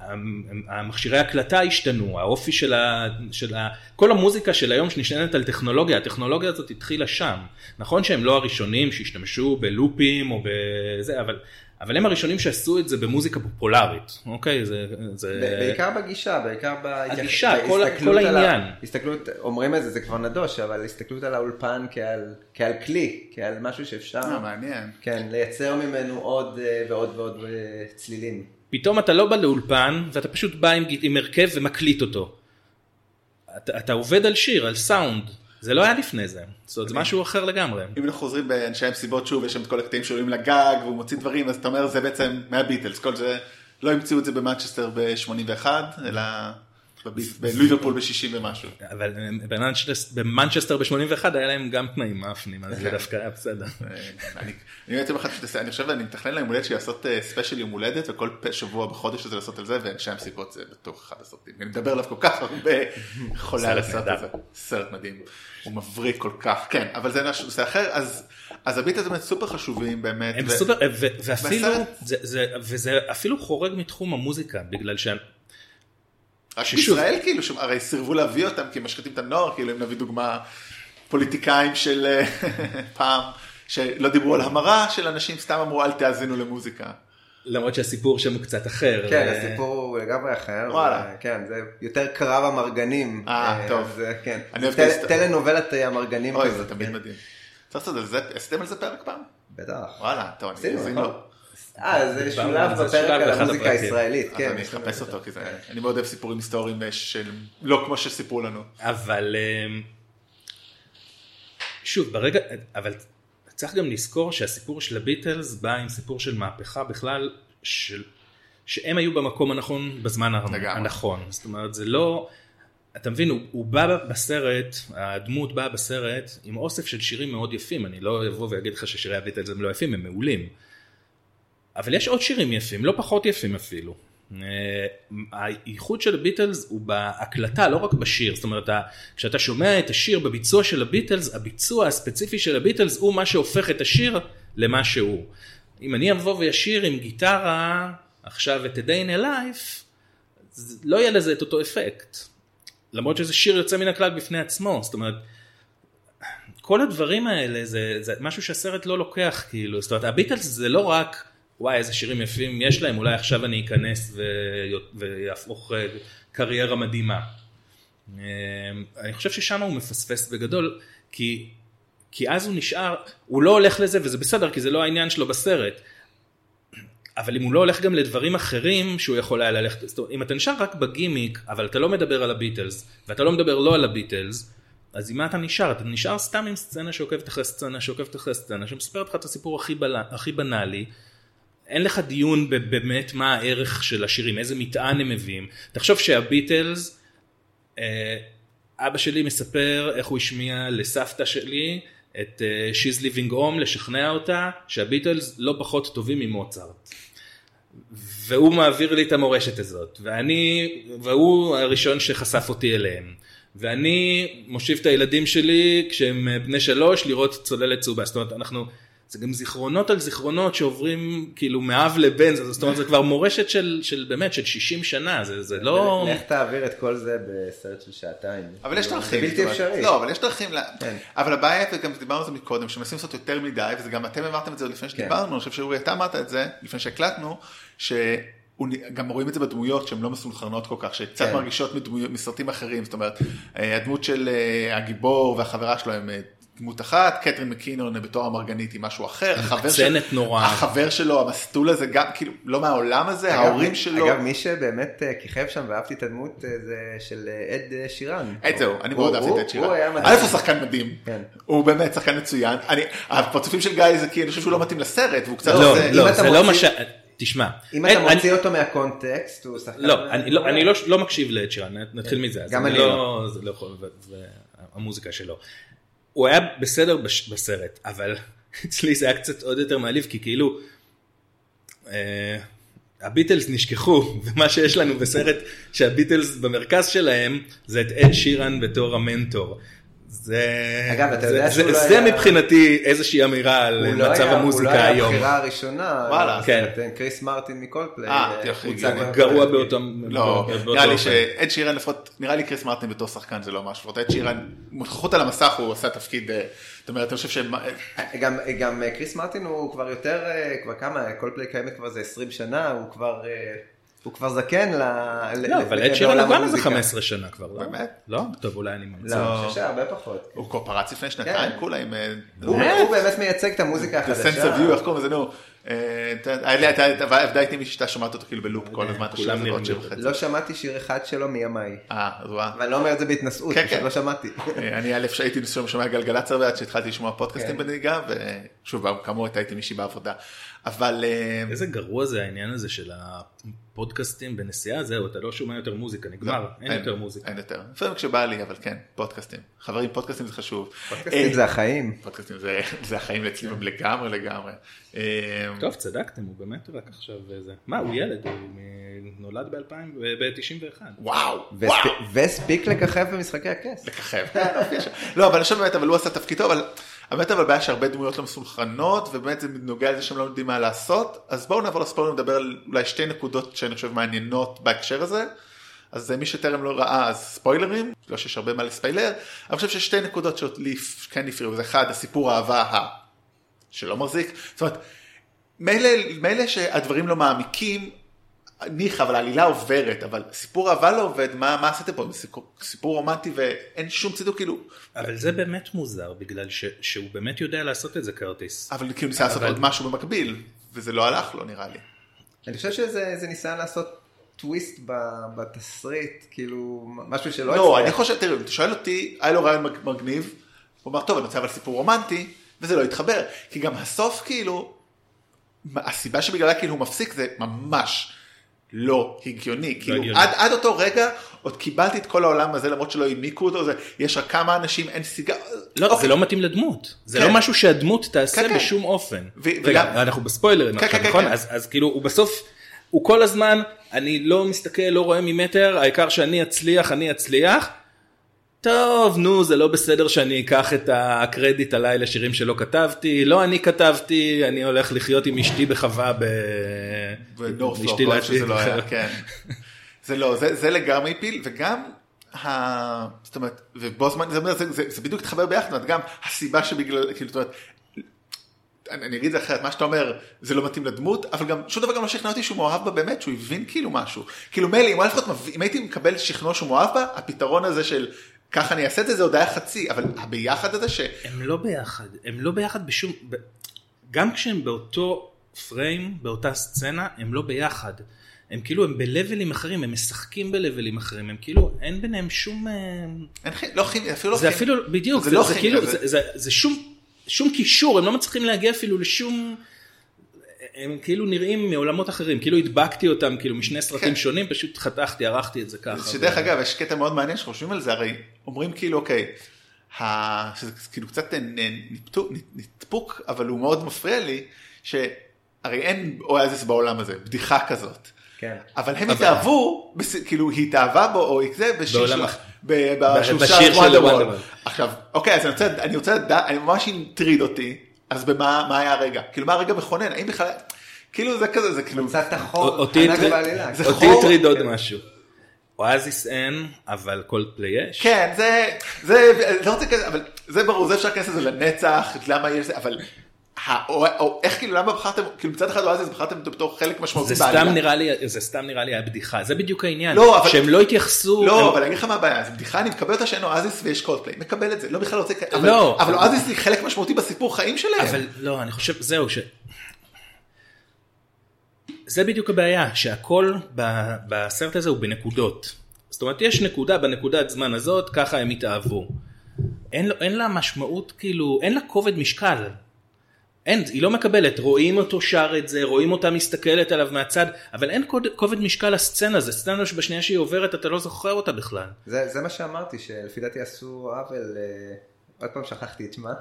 המ- המכשירי הקלטה השתנו, האופי של ה... של ה... כל המוזיקה של היום שנשענת על טכנולוגיה, הטכנולוגיה הזאת התחילה שם. נכון שהם לא הראשונים שהשתמשו בלופים או בזה, אבל, אבל הם הראשונים שעשו את זה במוזיקה פופולרית, אוקיי? זה... זה... ב- בעיקר בגישה, בעיקר בהתייח- הגישה, כל- כל על ה- העניין. הסתכלות, אומרים את זה, זה כבר נדוש, אבל הסתכלות על האולפן כעל, כעל כלי, כעל משהו שאפשר, אה, מעניין. כן, לייצר ממנו עוד אה, ועוד ועוד אה, צלילים. פתאום אתה לא בא לאולפן ואתה פשוט בא עם, עם הרכב ומקליט אותו. אתה, אתה עובד על שיר, על סאונד, זה לא היה לפני זה, זאת אומרת זה משהו אחר לגמרי. אם אנחנו חוזרים באנשי המסיבות שוב, יש שם את כל הקטעים שעולים לגג והוא מוציא דברים, אז אתה אומר זה בעצם מהביטלס, כל זה, לא המציאו את זה במנצ'סטר ב-81, אלא בלויברפול ב-60 ומשהו. אבל במנצ'סטר- במנצ'סטר ב-81 היה להם גם תנאים מאפנים, אז זה דווקא היה בסדר. אה, אני אני בעצם אחד שתעשה, אני חושב, אני מתכנן ליום הולדת שלי לעשות אה, ספיישל יום הולדת וכל שבוע בחודש הזה לעשות על זה, ואנשי המסיבות זה בתוך אחד הסרטים. אני מדבר עליו כל כך הרבה, חולה על סרט הסרט. הזה. סרט מדהים. הוא מבריק כל כך, כן, אבל זה משהו נושא אחר, אז אז הביט הזה באמת סופר חשובים באמת. הם ו- סופר, ו- ואפילו, והסרט- זה- זה- וזה אפילו חורג מתחום המוזיקה, בגלל שהם, רק בישראל כאילו, הרי סירבו להביא אותם כי הם משחיתים את הנוער, כאילו אם נביא דוגמה, פוליטיקאים של אה, פעם, שלא דיברו על המרה של אנשים, סתם אמרו אל תאזינו למוזיקה. למרות שהסיפור שם הוא קצת אחר. כן, אה, הסיפור הוא לגמרי אחר. וואלה. זה- כן, זה יותר קרב המרגנים. אה, טוב. זה, כן. אני זה אוהב את ההסת- טלנובלת אה, המרגנים אוי, כזאת. זה תמיד כן. מדהים. צריך לעשות על זה, עשיתם על זה פרק פעם? בטח. וואלה, טוב, אני עשינו, אאזין נכון. לו. אה, זה שולב בפרק על המוזיקה. הישראלית. כן, אני אחפש את זה. אותו, כי זה, אני מאוד אוהב סיפורים היסטוריים אה, של, לא כמו שסיפרו לנו. אבל אמ, שוב ברגע אבל צריך גם לזכור שהסיפור של הביטלס בא עם סיפור של מהפכה בכלל של שהם היו במקום הנכון בזמן. הנכון זאת אומרת זה לא אתה מבין הוא, הוא בא בסרט הדמות באה בסרט עם אוסף של שירים מאוד יפים אני לא אבוא ואגיד לך ששירי הביטלס הם לא יפים הם מעולים אבל יש עוד שירים יפים לא פחות יפים אפילו. אה, הייחוד של הביטלס הוא בהקלטה לא רק בשיר זאת אומרת כשאתה שומע את השיר בביצוע של הביטלס הביצוע הספציפי של הביטלס הוא מה שהופך את השיר למה שהוא. אם אני אבוא וישיר עם גיטרה עכשיו את A Day in a Life לא יהיה לזה את אותו אפקט. למרות שזה שיר יוצא מן הכלל בפני עצמו, זאת אומרת, כל הדברים האלה זה, זה משהו שהסרט לא לוקח כאילו, זאת אומרת הביטלס זה לא רק וואי איזה שירים יפים יש להם, אולי עכשיו אני אכנס. ויהפוך אה, קריירה מדהימה. אה, אני חושב ששם הוא מפספס בגדול, כי, כי אז הוא נשאר, הוא לא הולך לזה וזה בסדר כי זה לא העניין שלו בסרט. אבל אם הוא לא הולך גם לדברים אחרים שהוא יכול היה ללכת, זאת אומרת, אם אתה נשאר רק בגימיק, אבל אתה לא מדבר על הביטלס, ואתה לא מדבר לא על הביטלס, אז עם מה אתה נשאר? אתה נשאר סתם עם סצנה שעוקבת אחרי סצנה שעוקבת אחרי סצנה, שמספרת לך את הסיפור הכי, בל... הכי בנאלי. אין לך דיון באמת מה הערך של השירים, איזה מטען הם מביאים. תחשוב שהביטלס, אה, אבא שלי מספר איך הוא השמיע לסבתא שלי את אה, She's Living Home, לשכנע אותה שהביטלס לא פחות טובים ממוצרט. והוא מעביר לי את המורשת הזאת, ואני, והוא הראשון שחשף אותי אליהם. ואני מושיב את הילדים שלי כשהם בני שלוש לראות צוללת צהובה, זאת אומרת אנחנו, זה גם זיכרונות על זיכרונות שעוברים כאילו מאב לבן, זה- זאת אומרת זה כבר מורשת של, של באמת של 60 שנה, זה, זה לא... לך תעביר את כל זה בסרט של שעתיים. אבל יש זה דרכים. בלתי זאת אומרת, אפשרי. לא, אבל יש דרכים. כן. אבל הבעיה, וגם דיברנו על זה מקודם, שמנסים לעשות יותר מדי, וזה גם אתם אמרתם את זה עוד לפני שדיברנו, אני חושב שאורי אתה אמרת את זה, לפני שהקלטנו, שגם רואים את זה בדמויות שהן לא מסונכרנות כל כך, שקצת כן. מרגישות מדמויות- מסרטים אחרים, זאת אומרת, אה, הדמות של אה, הגיבור והחברה שלו הם אה, דמות אחת, קטרין מקינון בתור המרגנית היא משהו אחר, החבר של- נורא. החבר שלו, המסטול הזה, גם כאילו לא מהעולם הזה, אגב, ההורים שלו. אגב, מי שבאמת אה, כיכב שם ואהבתי את הדמות אה, זה של אה, עד אה, שירן. את זהו, אני הוא- מאוד אהבתי את את שירה. הוא היה מדהים. א' הוא שחקן מדהים, כן. הוא באמת שחקן מצוין. אני, הפרצופים של גיא זה כי אני חושב שהוא לא מתאים לסרט, והוא קצת... לא, עושה- לא, זה לא מה מוציא- ש... תשמע. אם אתה מוציא אותו מהקונטקסט, הוא שחקן... לא, אני לא, לא, לא מקשיב לאד שירן, נתחיל מזה. אז גם אני לא. זה לא יכול, ו- והמוזיקה שלו. הוא היה בסדר בש- בסרט, אבל אצלי זה היה קצת עוד יותר מעליב, כי כאילו, אה, הביטלס נשכחו, ומה שיש לנו בסרט שהביטלס במרכז שלהם, זה את אד שירן בתור המנטור. זה, אגב, אתה זה- יודע זה, שהוא לא זה היה- מבחינתי איזושהי אמירה על הוא לא מצב היה- המוזיקה הוא לא היה היום. הבחירה הראשונה, וואלה, כן. כן. קריס מרטין מקולפליי. אה, אה, הוצג גרוע. באותו... לא, באותו נראה לי. שעד שירן לפחות, נראה לי קריס מרטין בתור שחקן זה לא משהו, לפחות עד שירן, נוכחות על המסך הוא עשה תפקיד, אה, זאת אומרת, אני חושב ש... גם, גם אה, קריס מרטין הוא כבר יותר, כבר כמה, קולפליי קיימת כבר זה 20 שנה, הוא כבר, הוא כבר זקן ל... לא, אבל עד שירן הוא גם איזה המוזיקה. 15 שנה כבר, לא? באמת? לא? טוב, אולי אני ממצא. לא, לא. אני חושב שהרבה פחות. הוא כבר פרץ לפני שנתיים, כן. כולה עם... אה, הוא הוא באמת מייצג את המוזיקה The החדשה. sense of you, איך קוראים לזה, נו. אה, אתה- היה לי- אתה אתה- עבדה איתי מישהי שאתה שומעת אותו כאילו בלופ כל הזמן, אתה שומע כולם את זה עוד נראים שיר וחצי. לא שמעתי שיר אחד שלו מימיי. אה, אז וואה. ואני לא אומר את זה בהתנשאות, כן, פשוט כן. לא שמעתי. אה, אני א' שהייתי שומע גלגלצ הרבה עד שהתחלתי לשמוע פודקאסטים. בנהיגה, ושוב, כאמור הייתה איתי מישהי בעבודה. אבל אה, איזה גרוע זה העניין הזה של הפודקאסטים בנסיעה, זהו, אתה לא שומע יותר מוזיקה, נגמר, אין יותר מוזיקה. אין יותר. לפעמים כשבא לי, אבל כן, פודקאסטים. חברים, פודקאסטים זה חשוב. פודקאסטים אה, זה החיים. פודקאסטים זה- זה החיים אצלי לגמרי לגמרי. אה, טוב, צדקתם, הוא באמת רק עכשיו זה. מה, הוא ילד, הוא נולד ב-91. וואו, וואו. והספיק לככב במשחקי הכס. לככב. לא, אבל אני חושב באמת, אבל הוא עשה תפקידו, אבל באמת אבל בעיה שהרבה דמויות לא מסונכרנות, ובאמת זה נוגע לזה שהם לא יודעים מה לעשות, אז בואו נעבור לספוילר ונדבר על אולי שתי נקודות שאני חושב מעניינות בהקשר הזה. אז מי שטרם לא ראה, אז ספוילרים, לא שיש הרבה מה לספיילר, אני חושב ששתי נקודות שלי כן הפריעו, זה אחד, הסיפור האהבה ה... שלא מחזיק, זאת אומרת, מילא, מילא שהדברים לא מעמיקים, ניחא, אבל העלילה עוברת, אבל סיפור אהבה לא עובד, מה, מה עשיתם פה? סיפור, סיפור רומנטי ואין שום צידוק, כאילו, אבל זה באמת מוזר, בגלל ש- שהוא באמת יודע לעשות את זה, קרטיס. אבל כאילו ניסה לעשות אבל- עוד משהו במקביל, וזה לא הלך לו נראה לי. אני חושב שזה זה ניסיון לעשות טוויסט ב- בתסריט, כאילו, משהו שלא לא, הצליח. אני חושב, תראה, אם אתה שואל אותי, היה לו רעיון מג- מגניב, הוא אמר, טוב, אני רוצה אבל סיפור רומנטי, וזה לא התחבר, כי גם הסוף כאילו, הסיבה שבגללה כאילו הוא מפסיק זה ממש לא הגיוני, כאילו הגיוני. עד, עד אותו רגע עוד קיבלתי את כל העולם הזה למרות שלא העמיקו אותו, זה, יש רק כמה אנשים, אין סיגר, לא, אוקיי. זה לא מתאים לדמות. זה כן. לא משהו שהדמות תעשה כן, כן. בשום אופן. ו- רגע, וגם- אנחנו בספוילרים כן, עכשיו, כן, כן, נכון? כן. אז אז כאילו, הוא בסוף, הוא כל הזמן, אני לא מסתכל, לא רואה ממטר, העיקר שאני אצליח, אני אצליח. טוב, נו, זה לא בסדר שאני אקח את הקרדיט עליי לשירים שלא כתבתי, לא אני כתבתי, אני הולך לחיות עם אשתי בחווה ב... אשתי לעתיד. לא היה, כן. זה לא, זה, זה לגמרי פיל, וגם, ה... זאת אומרת, ובו זמן, זה, זה, זה, זה בדיוק התחבר ביחד, גם הסיבה שבגלל, כאילו, זאת אומרת, אני, אני אגיד את זה אחרת, מה שאתה אומר, זה לא מתאים לדמות, אבל גם, שום דבר גם לא שכנע אותי שהוא מאוהב בה באמת, שהוא הבין כאילו משהו. כאילו מילא, אם אם הייתי מקבל שכנוע שהוא מאוהב בה, הפתרון הזה של ככה אני אעשה את זה, זה עוד היה חצי, אבל הביחד הזה ש... הם לא ביחד, הם לא ביחד בשום, ב- גם כשהם באותו פריים, באותה סצנה, הם לא ביחד. הם כאילו, הם בלבלים אחרים, הם משחקים בלבלים אחרים, הם כאילו, אין ביניהם שום... אה, אין כימיה, לא כימיה, אפילו לא זה כימיה. אפילו, בדיוק, זה זה, לא זה כאילו, זה- זה, זה, זה שום, שום קישור, הם לא מצליחים להגיע אפילו לשום... הם כאילו נראים מעולמות אחרים, כאילו הדבקתי אותם כאילו משני סרטים כן. שונים, פשוט חתכתי, ערכתי את זה ככה. שדרך ו- אגב, יש קטע מאוד מעניין שחושבים על זה, הרי אומרים כאילו, אוקיי, ה... שזה כאילו קצת נ- נפתו- נתפוק, אבל הוא מאוד מפריע לי, שהרי אין אואזיס בעולם הזה, בדיחה כזאת. כן. אבל הם אבל- התאהבו, בס- כאילו היא התאהבה בו, או זה, בשיר בשיר של. Wonderwall. עכשיו, אוקיי, אז אני רוצה, לדעת, ממש הטריד אותי, אז במה מה היה הרגע? כאילו, מה הרגע מכונן? האם בכלל... כאילו זה כזה, זה כאילו... מצאת החור אותי הטריד- חור- עוד כן. משהו. אואזיס אין, אבל קולד פליי יש. כן, זה, זה, לא רוצה כזה, אבל זה ברור, זה אפשר להיכנס לזה לנצח, למה יש זה, אבל, איך כאילו, למה בחרתם, כאילו מצד אחד אואזיס בחרתם אותו בתור חלק משמעותי זה. סתם נראה לי, זה סתם נראה לי הבדיחה, זה בדיוק העניין. לא, אבל- שהם לא התייחסו. לא, אבל אני אגיד לך מה הבעיה, זו בדיחה, אני מקבל אותה שאין אואזיס ויש קולדפליי, מקבל את זה, לא בכלל רוצה, לא. אבל אואזיס היא חלק משמעותי בסיפור חיים שלהם. אבל לא, אני חושב, זהו, ש... זה בדיוק הבעיה, שהכל בסרט הזה הוא בנקודות. זאת אומרת, יש נקודה בנקודת זמן הזאת, ככה הם התאהבו. אין לה משמעות, כאילו, אין לה כובד משקל. אין, היא לא מקבלת, רואים אותו שר את זה, רואים אותה מסתכלת עליו מהצד, אבל אין כובד, כובד משקל לסצנה, זה סצנה שבשנייה שהיא עוברת אתה לא זוכר אותה בכלל. זה זה מה שאמרתי, שלפי דעתי עשו עוול, אה, עוד פעם שכחתי את שמה.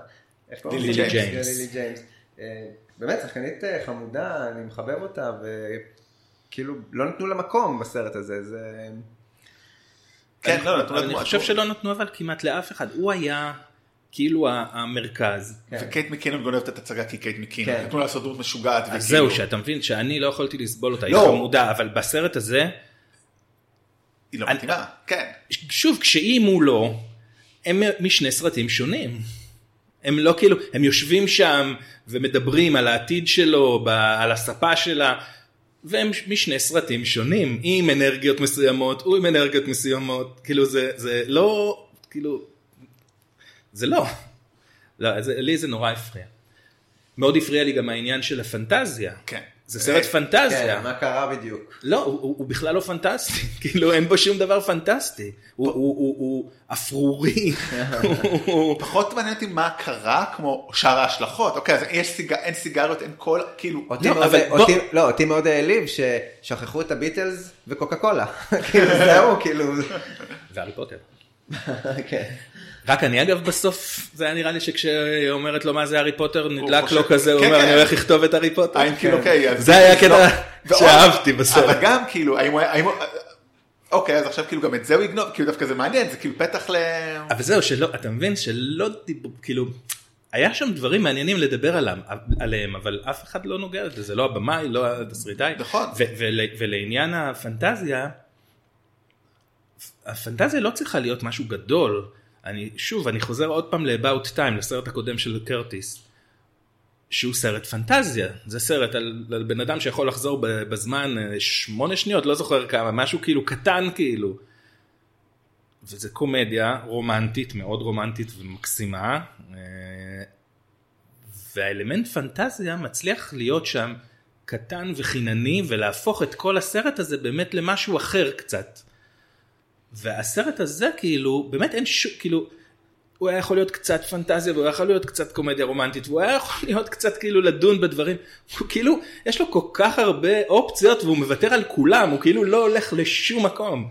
לילי? ג'יימס. לילי ג'יימס. אה, באמת, שחקנית אה, חמודה, אני מחבב אותה, וכאילו לא נתנו לה מקום בסרט הזה, זה... כן, לא, אני, נתנו לה אני דמות. חושב שלא נתנו אבל כמעט לאף אחד, הוא היה כאילו המרכז. כן. וקייט מקינון גונבת את הצגה כי קייט מקינון, כן. נתנו לה לעשות דמות משוגעת. אז וכאילו- זהו, שאתה מבין שאני לא יכולתי לסבול אותה, היא לא. חמודה, אבל בסרט הזה, היא לא אני- מתאימה, כן. שוב, כשהיא מולו, הם משני סרטים שונים. הם לא כאילו, הם יושבים שם ומדברים על העתיד שלו, ב- על הספה שלה, והם משני סרטים שונים, עם אנרגיות מסוימות, הוא עם אנרגיות מסוימות, כאילו זה, זה לא, כאילו, זה לא. לא, זה, לי זה נורא הפריע. מאוד הפריע לי גם העניין של הפנטזיה. כן. זה סרט אה, פנטזיה. כן, מה קרה בדיוק? לא, הוא, הוא, הוא בכלל לא פנטסטי, כאילו אין בו שום דבר פנטסטי. הוא, הוא, הוא, הוא אפרורי. פחות מעניין אותי מה קרה כמו שאר ההשלכות. אוקיי, אז יש סיג... אין סיגריות, אין כל, כאילו... אותי לא, מאוד- אבל בוא- אותי- לא, אותי מאוד העליב ששכחו את הביטלס וקוקה קולה. כאילו זהו, כאילו... והארי פוטר. כן. רק אני אגב בסוף, זה היה נראה לי שכשהיא אומרת לו מה זה הארי פוטר, נדלק לו כזה, הוא כן, אומר כן. אני הולך לכתוב את הארי פוטר. כאילו, אוקיי, אז... זה היה הקטע לא, ועוד- שאהבתי בסרט. אבל גם כאילו, האם הוא היה... אוקיי, אז עכשיו כאילו גם את זה הוא יגנוב, כאילו דווקא זה מעניין, זה כאילו פתח ל... אבל זהו, שלא, אתה מבין שלא כאילו, היה שם דברים מעניינים לדבר עליהם, עליהם, אבל אף אחד לא נוגע בזה, זה לא הבמאי, לא התסריטאי. נכון. ולעניין הפנטזיה, הפנטזיה לא צריכה להיות משהו גדול. אני, שוב, אני חוזר עוד פעם ל-About Time, לסרט הקודם של קרטיס. שהוא סרט פנטזיה, זה סרט על, על בן אדם שיכול לחזור בזמן אה, שמונה שניות, לא זוכר כמה, משהו כאילו קטן כאילו. וזה קומדיה רומנטית, מאוד רומנטית ומקסימה, אה, והאלמנט פנטזיה מצליח להיות שם קטן וחינני ולהפוך את כל הסרט הזה באמת למשהו אחר קצת. והסרט הזה כאילו, באמת אין שום, כאילו, הוא היה יכול להיות קצת פנטזיה והוא היה יכול להיות קצת קומדיה רומנטית והוא היה יכול להיות קצת כאילו לדון בדברים, הוא כאילו, יש לו כל כך הרבה אופציות והוא מוותר על כולם, הוא כאילו לא הולך לשום מקום.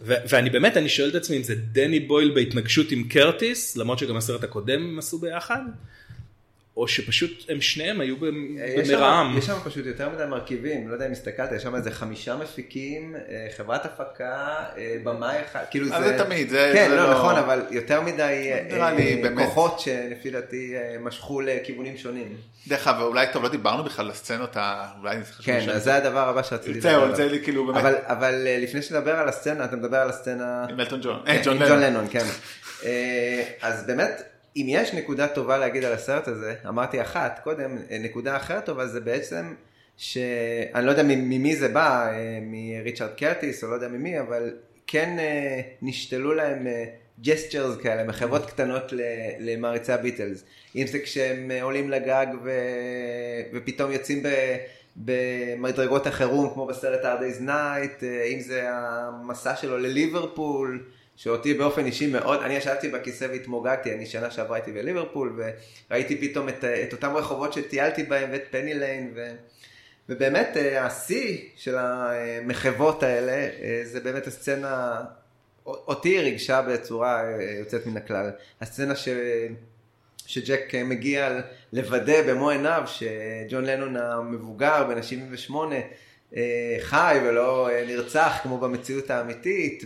ו- ואני באמת, אני שואל את עצמי אם זה דני בויל בהתנגשות עם קרטיס, למרות שגם הסרט הקודם עשו ביחד, או שפשוט הם שניהם היו במרעם. יש שם פשוט יותר מדי מרכיבים, לא יודע אם הסתכלת, יש שם איזה חמישה מפיקים, אה, חברת הפקה, אה, במאי אחד, כאילו זה... אז זה תמיד, זה- כן, זה לא, לא- נכון, אבל יותר מדי אה, אה. כוחות שלפי דעתי אה, משכו לכיוונים שונים. דרך אגב, אולי טוב, לא דיברנו בכלל על הסצנות, אולי זה חשוב כן, אז זה הדבר הבא שרציתי זהו, עליו. זה לי כאילו באמת, אבל, אה, לפני שנדבר על הסצנה, אתה מדבר על הסצנה... עם אלטון ג'ון, כן, אה, ג'ון לנון. כן. אה, אז באמת, אם יש נקודה טובה להגיד על הסרט הזה, אמרתי אחת קודם, אה, נקודה אחרת טובה זה בעצם, שאני לא יודע ממי זה בא, אה, מריצ'רד קרטיס או לא יודע ממי, אבל כן אה, נשתלו להם gestures כאלה, מחוות קטנות למעריצי הביטלס. אם זה כשהם עולים לגג ו... ופתאום יוצאים ב... במדרגות החירום כמו בסרט Hard Day's Night, אם זה המסע שלו לליברפול, שאותי באופן אישי מאוד, אני ישבתי בכיסא והתמוגגתי, אני שנה שעברה הייתי בליברפול וראיתי פתאום את, את אותם רחובות שטיילתי בהם ואת פני ליין ו, ובאמת אה, השיא של המחוות האלה אה, זה באמת הסצנה, אותי היא ריגשה בצורה אה, יוצאת מן הכלל, הסצנה ש... שג'ק מגיע לוודא במו עיניו שג'ון לנון המבוגר בן ה-78 אה, חי ולא אה, נרצח כמו במציאות האמיתית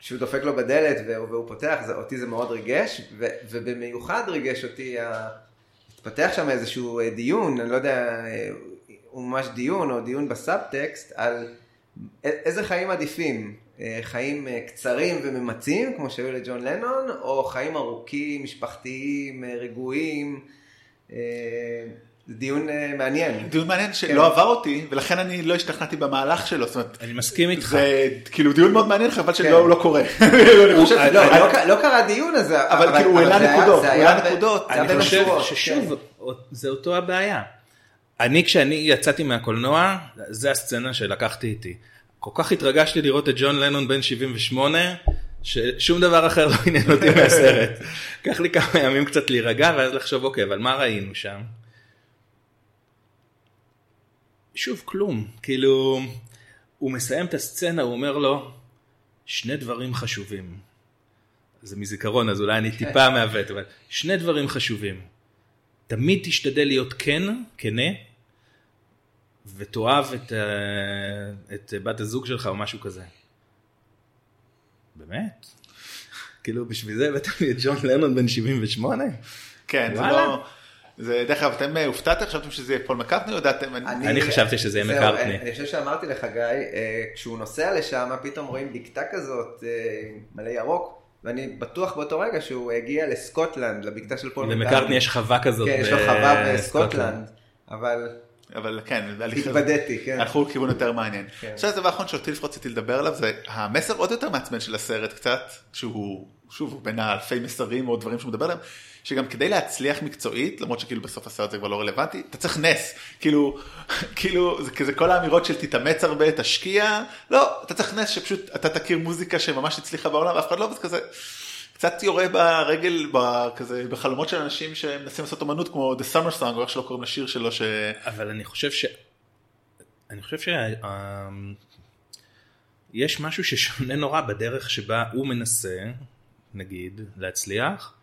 וכשהוא דופק לו בדלת והוא, והוא פותח, זה, אותי זה מאוד ריגש ו, ובמיוחד ריגש אותי, התפתח שם איזשהו אה, דיון, אני לא יודע, אה, הוא ממש דיון או דיון בסאבטקסט על איזה חיים עדיפים, אה, חיים קצרים וממצים כמו שהיו לג'ון לנון, או חיים ארוכים, משפחתיים, רגועים. דיון אה, מעניין. דיון מעניין כן. שלא עבר אותי, ולכן אני לא השתכנעתי במהלך שלו, זאת אומרת, אני מסכים איתך. זה כאילו דיון מאוד מעניין, חבל כן. שלא הוא לא קורה. לא, לא לא קרה הדיון הזה, אבל כאילו הוא העלה נקודות, זה הוא היה העלה נקודות. אני חושב ששוב, כן. זה אותו הבעיה. אני כשאני יצאתי מהקולנוע, זה הסצנה שלקחתי איתי. כל כך התרגשתי לראות את ג'ון לנון בן 78, ששום דבר אחר לא עניין אותי מהסרט. לקח לי כמה ימים קצת להירגע ואז לחשוב אוקיי אבל מה ראינו שם. שוב כלום כאילו הוא מסיים את הסצנה הוא אומר לו שני דברים חשובים. זה מזיכרון אז אולי אני טיפה מעוות אבל שני דברים חשובים. תמיד תשתדל להיות כן כנה ותאהב את, אה, את בת הזוג שלך או משהו כזה. באמת? כאילו בשביל זה הבאתם לי את ג'ון לנון בן 78? כן, זה. לא... זה דרך אגב, אתם אה, הופתעתם, חשבתם שזה יהיה פול מקארטני או ידעתם? אני חשבתי שזה יהיה מקארטני. אני חושב שאמרתי לך גיא, אה, כשהוא נוסע לשם פתאום רואים בקתה כזאת אה, מלא ירוק, ואני בטוח באותו רגע שהוא הגיע לסקוטלנד, לבקתה של פול למקארטני יש חווה כזאת. כן, יש לו חווה בסקוטלנד. אבל אבל כן, התבדיתי, כן. הלכו לכיוון יותר מעניין. כן. עכשיו הדבר האחרון שאותי לפחות רציתי לדבר עליו זה המסר עוד יותר מעצבן של הסרט קצת, שהוא שוב בין האלפי מסרים או דברים שהוא מדבר עליהם, שגם כדי להצליח מקצועית, למרות שכאילו בסוף הסרט זה כבר לא רלוונטי, אתה צריך נס, כאילו, כאילו זה כזה כל האמירות של תתאמץ הרבה, תשקיע, לא, אתה צריך נס שפשוט אתה תכיר מוזיקה שממש הצליחה בעולם, אף אחד לא, וזה כזה, קצת יורה ברגל, כזה בחלומות של אנשים שמנסים לעשות אומנות כמו The Summer Song, או איך שלא קוראים לשיר שלו, ש... אבל אני חושב ש... אני חושב ש... אמ, יש משהו ששונה נורא בדרך שבה הוא מנסה, נגיד, להצליח,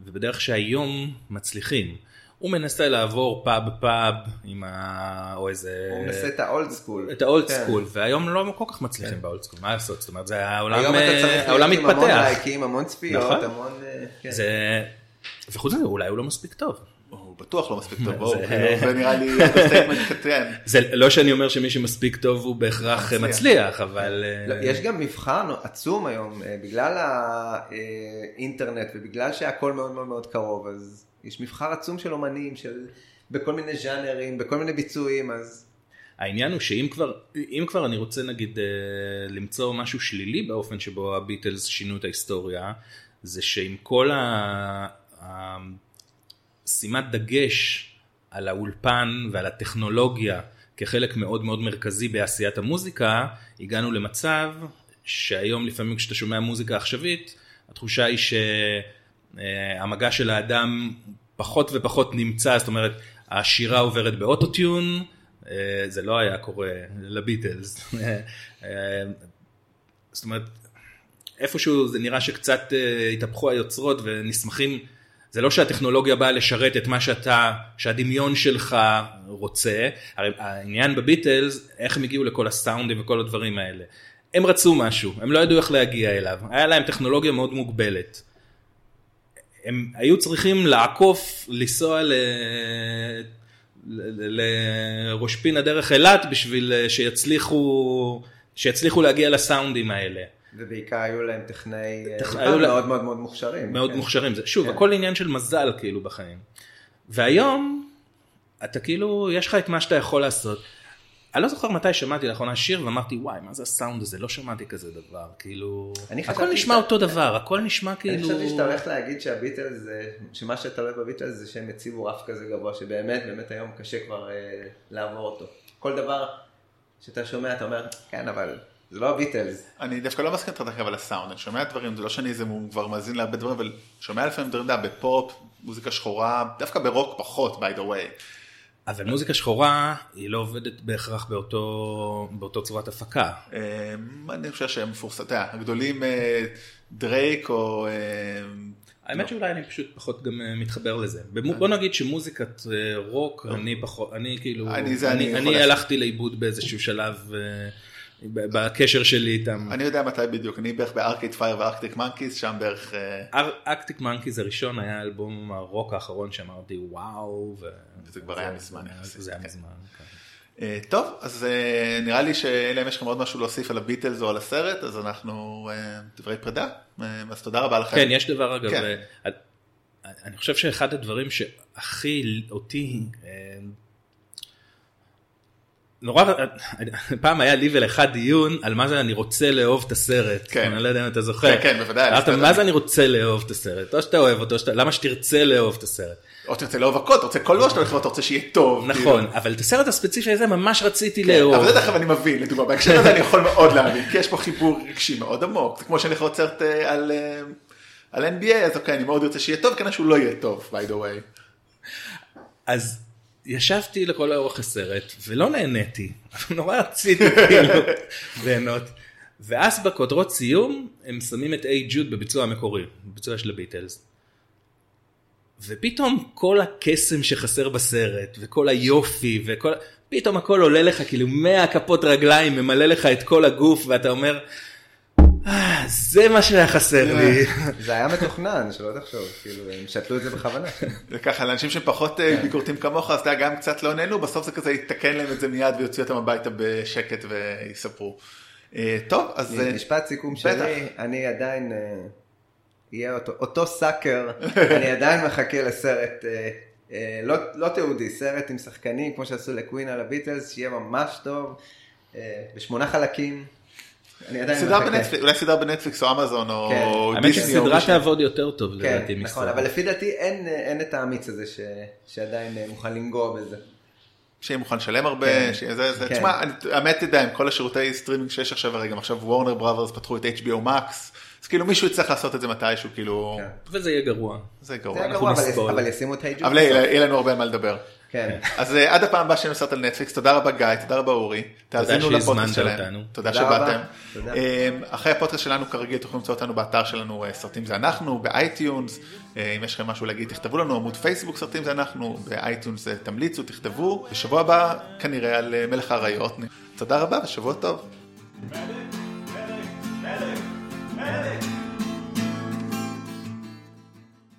ובדרך שהיום מצליחים. הוא מנסה לעבור פאב פאב עם ה... או איזה... הוא מנסה את ה old school. את ה old כן. school, והיום לא כל כך מצליחים ב old school, מה לעשות? זאת אומרת, זה העולם, היום אתה אה, צריך העולם להיות עם המון מתפתח. לייקים, המון צפיות, נכון. המון... אה, כן. זה... וחוץ מזה, אולי הוא לא מספיק טוב. בטוח לא מספיק טוב, זה- כאילו, זה נראה לי קטן. זה לא שאני אומר שמי שמספיק טוב הוא בהכרח מצליח. אבל... לא, אה, יש גם מבחן עצום היום, אה, בגלל האינטרנט ובגלל שהכל מאוד מאוד מאוד קרוב, אז יש מבחר עצום של אומנים, של... בכל מיני ז'אנרים, בכל מיני ביצועים, אז העניין הוא שאם כבר, אם כבר אני רוצה נגיד אה, למצוא משהו שלילי באופן שבו הביטלס שינו את ההיסטוריה, זה שעם כל ה- שימת דגש על האולפן ועל הטכנולוגיה כחלק מאוד מאוד מרכזי בעשיית המוזיקה, הגענו למצב שהיום לפעמים כשאתה שומע מוזיקה עכשווית, התחושה היא שהמגע של האדם פחות ופחות נמצא, זאת אומרת, השירה עוברת באוטוטיון, אה, זה לא היה קורה לביטלס. אה, זאת אומרת, איפשהו זה נראה שקצת אה, התהפכו היוצרות ונסמכים, זה לא שהטכנולוגיה באה לשרת את מה שאתה, שהדמיון שלך רוצה, הרי העניין בביטלס, איך הם הגיעו לכל הסאונדים וכל הדברים האלה. הם רצו משהו, הם לא ידעו איך להגיע אליו, היה להם טכנולוגיה מאוד מוגבלת. הם היו צריכים לעקוף, לנסוע ל... לראש פינה דרך אילת בשביל שיצליחו, שיצליחו להגיע לסאונדים האלה. ובעיקר היו להם טכנאי טכ... היו מאוד מאוד מאוד מוכשרים. מאוד כן. מוכשרים, זה, שוב, כן. הכל עניין של מזל כאילו בחיים. והיום, אתה כאילו, יש לך את מה שאתה יכול לעשות. אני לא זוכר מתי שמעתי לאחרונה שיר ואמרתי וואי מה זה הסאונד הזה לא שמעתי כזה דבר כאילו הכל נשמע ש... אותו דבר הכל נשמע כאילו. אני חשבתי שאתה הולך להגיד שהביטלס שמה שאתה אוהב בביטלס זה שהם הציבו רף כזה גבוה שבאמת באמת היום קשה כבר אה, לעבור אותו. כל דבר שאתה שומע אתה אומר כן אבל זה לא הביטלס. אני דווקא לא מסכים איתך על הסאונד, אני שומע דברים, זה לא שאני איזה כבר מאזין להרבה דברים, אבל שומע לפעמים דברים, בפופ, מוזיקה שחורה, דווקא ברוק פחות, by the way. אבל מוזיקה שחורה היא לא עובדת בהכרח באותו, באותו צורת הפקה. אמ, אני חושב שהם מפורסמים, אתה הגדולים אה, דרייק או... אה, האמת לא. שאולי אני פשוט פחות גם אה, מתחבר לזה. בוא נגיד שמוזיקת רוק, אני פחות, אני כאילו, אני הלכתי לאיבוד באיזשהו שלב. בקשר שלי איתם. אני יודע מתי בדיוק, אני בערך ב Arcade Fire ו Arctic Monkeys, שם בערך... Arctic Monkeys הראשון היה אלבום הרוק האחרון שאמרתי וואו. זה כבר היה מזמן יחסית. זה היה כן. מזמן. כן. אה, טוב, אז אה, נראה לי שאלה אם יש לכם עוד משהו להוסיף על הביטלס או על הסרט, אז אנחנו אה, דברי פרידה, אז תודה רבה לכם. כן, יש דבר אגב, כן. אני חושב שאחד הדברים שהכי אותי נורא, פעם היה לי ולך דיון על מה זה אני רוצה לאהוב את הסרט, כן. אני לא יודע אם אתה זוכר. כן, כן, בוודאי. אתה, מה זה אני רוצה לאהוב את הסרט? או שאתה אוהב אותו, שאתה, למה שתרצה לאהוב את הסרט? או שתרצה לאהוב הכל, אתה רוצה כל דבר שאתה הולך אתה רוצה שיהיה טוב. נכון, כאילו. אבל את הסרט הספציפי הזה ממש רציתי כן, לאהוב. אבל זה דרך אגב אני מבין, לדוגמה, בהקשר הזה אני יכול מאוד להבין, כי יש פה חיבור רגשי מאוד עמוק, זה כמו שאני יכול לצאת אה, על, אה, על NBA, אז אוקיי, אני מאוד רוצה שיהיה טוב, כנראה שהוא לא יהיה טוב, by the way. אז ישבתי לכל אורך הסרט ולא נהניתי, נורא רציתי כאילו ליהנות. ואז בכותרות סיום הם שמים את איי ג'וד בביצוע המקורי, בביצוע של הביטלס. ופתאום כל הקסם שחסר בסרט וכל היופי וכל פתאום הכל עולה לך כאילו 100 כפות רגליים ממלא לך את כל הגוף ואתה אומר זה מה שהיה חסר לי. זה היה מתוכנן, שלא תחשוב, כאילו, הם שתלו את זה בכוונה. זה ככה, לאנשים שפחות אה, כן. ביקורתיים כמוך, אז אתה גם קצת לא נהנו, בסוף זה כזה יתקן להם את זה מיד ויוציא אותם הביתה בשקט ויספרו. אה, טוב, אז... משפט סיכום שלי, אני עדיין, יהיה אותו סאקר, אני עדיין מחכה לסרט. לא, לא תיעודי, סרט עם שחקנים כמו שעשו לקווין על הביטלס, שיהיה ממש טוב, בשמונה חלקים, סדרה בנטפליקס, אולי סדרה בנטפליקס או אמזון או דיסני. האמת שסדרה תעבוד יותר טוב כן, לדעתי נכון, אבל לפי דעתי אין את האמיץ הזה שעדיין אה, מוכן לנגוע בזה. שיהיה מוכן לשלם הרבה, כן. זה, כן. תשמע, האמת תדע, עם כל השירותי סטרימינג שיש עכשיו, הרי גם עכשיו Warner Brothers פתחו את HBO Max, אז כאילו מישהו יצטרך לעשות את זה מתישהו, כאילו... וזה יהיה גרוע. זה יהיה גרוע. זה גרוע, אבל ישימו את HBO. אבל יהיה לנו הרבה על מה לדבר. כן. אז אה, עד הפעם הבאה שאני מסרט על נטפליקס, תודה רבה גיא, תודה רבה אורי, תאזינו לפודקאסט שלהם, תודה שבאתם. אמ, אחרי הפודקאסט שלנו כרגיל תוכלו למצוא אותנו באתר שלנו אה, סרטים זה אנחנו, ב iTunes, אה, אם יש לכם משהו להגיד תכתבו לנו עמוד פייסבוק סרטים זה אנחנו, ב iTunes תמליצו, תכתבו, בשבוע הבא כנראה על מלך האריות, תודה רבה ושבוע טוב. מלך, מלך, מלך, מלך.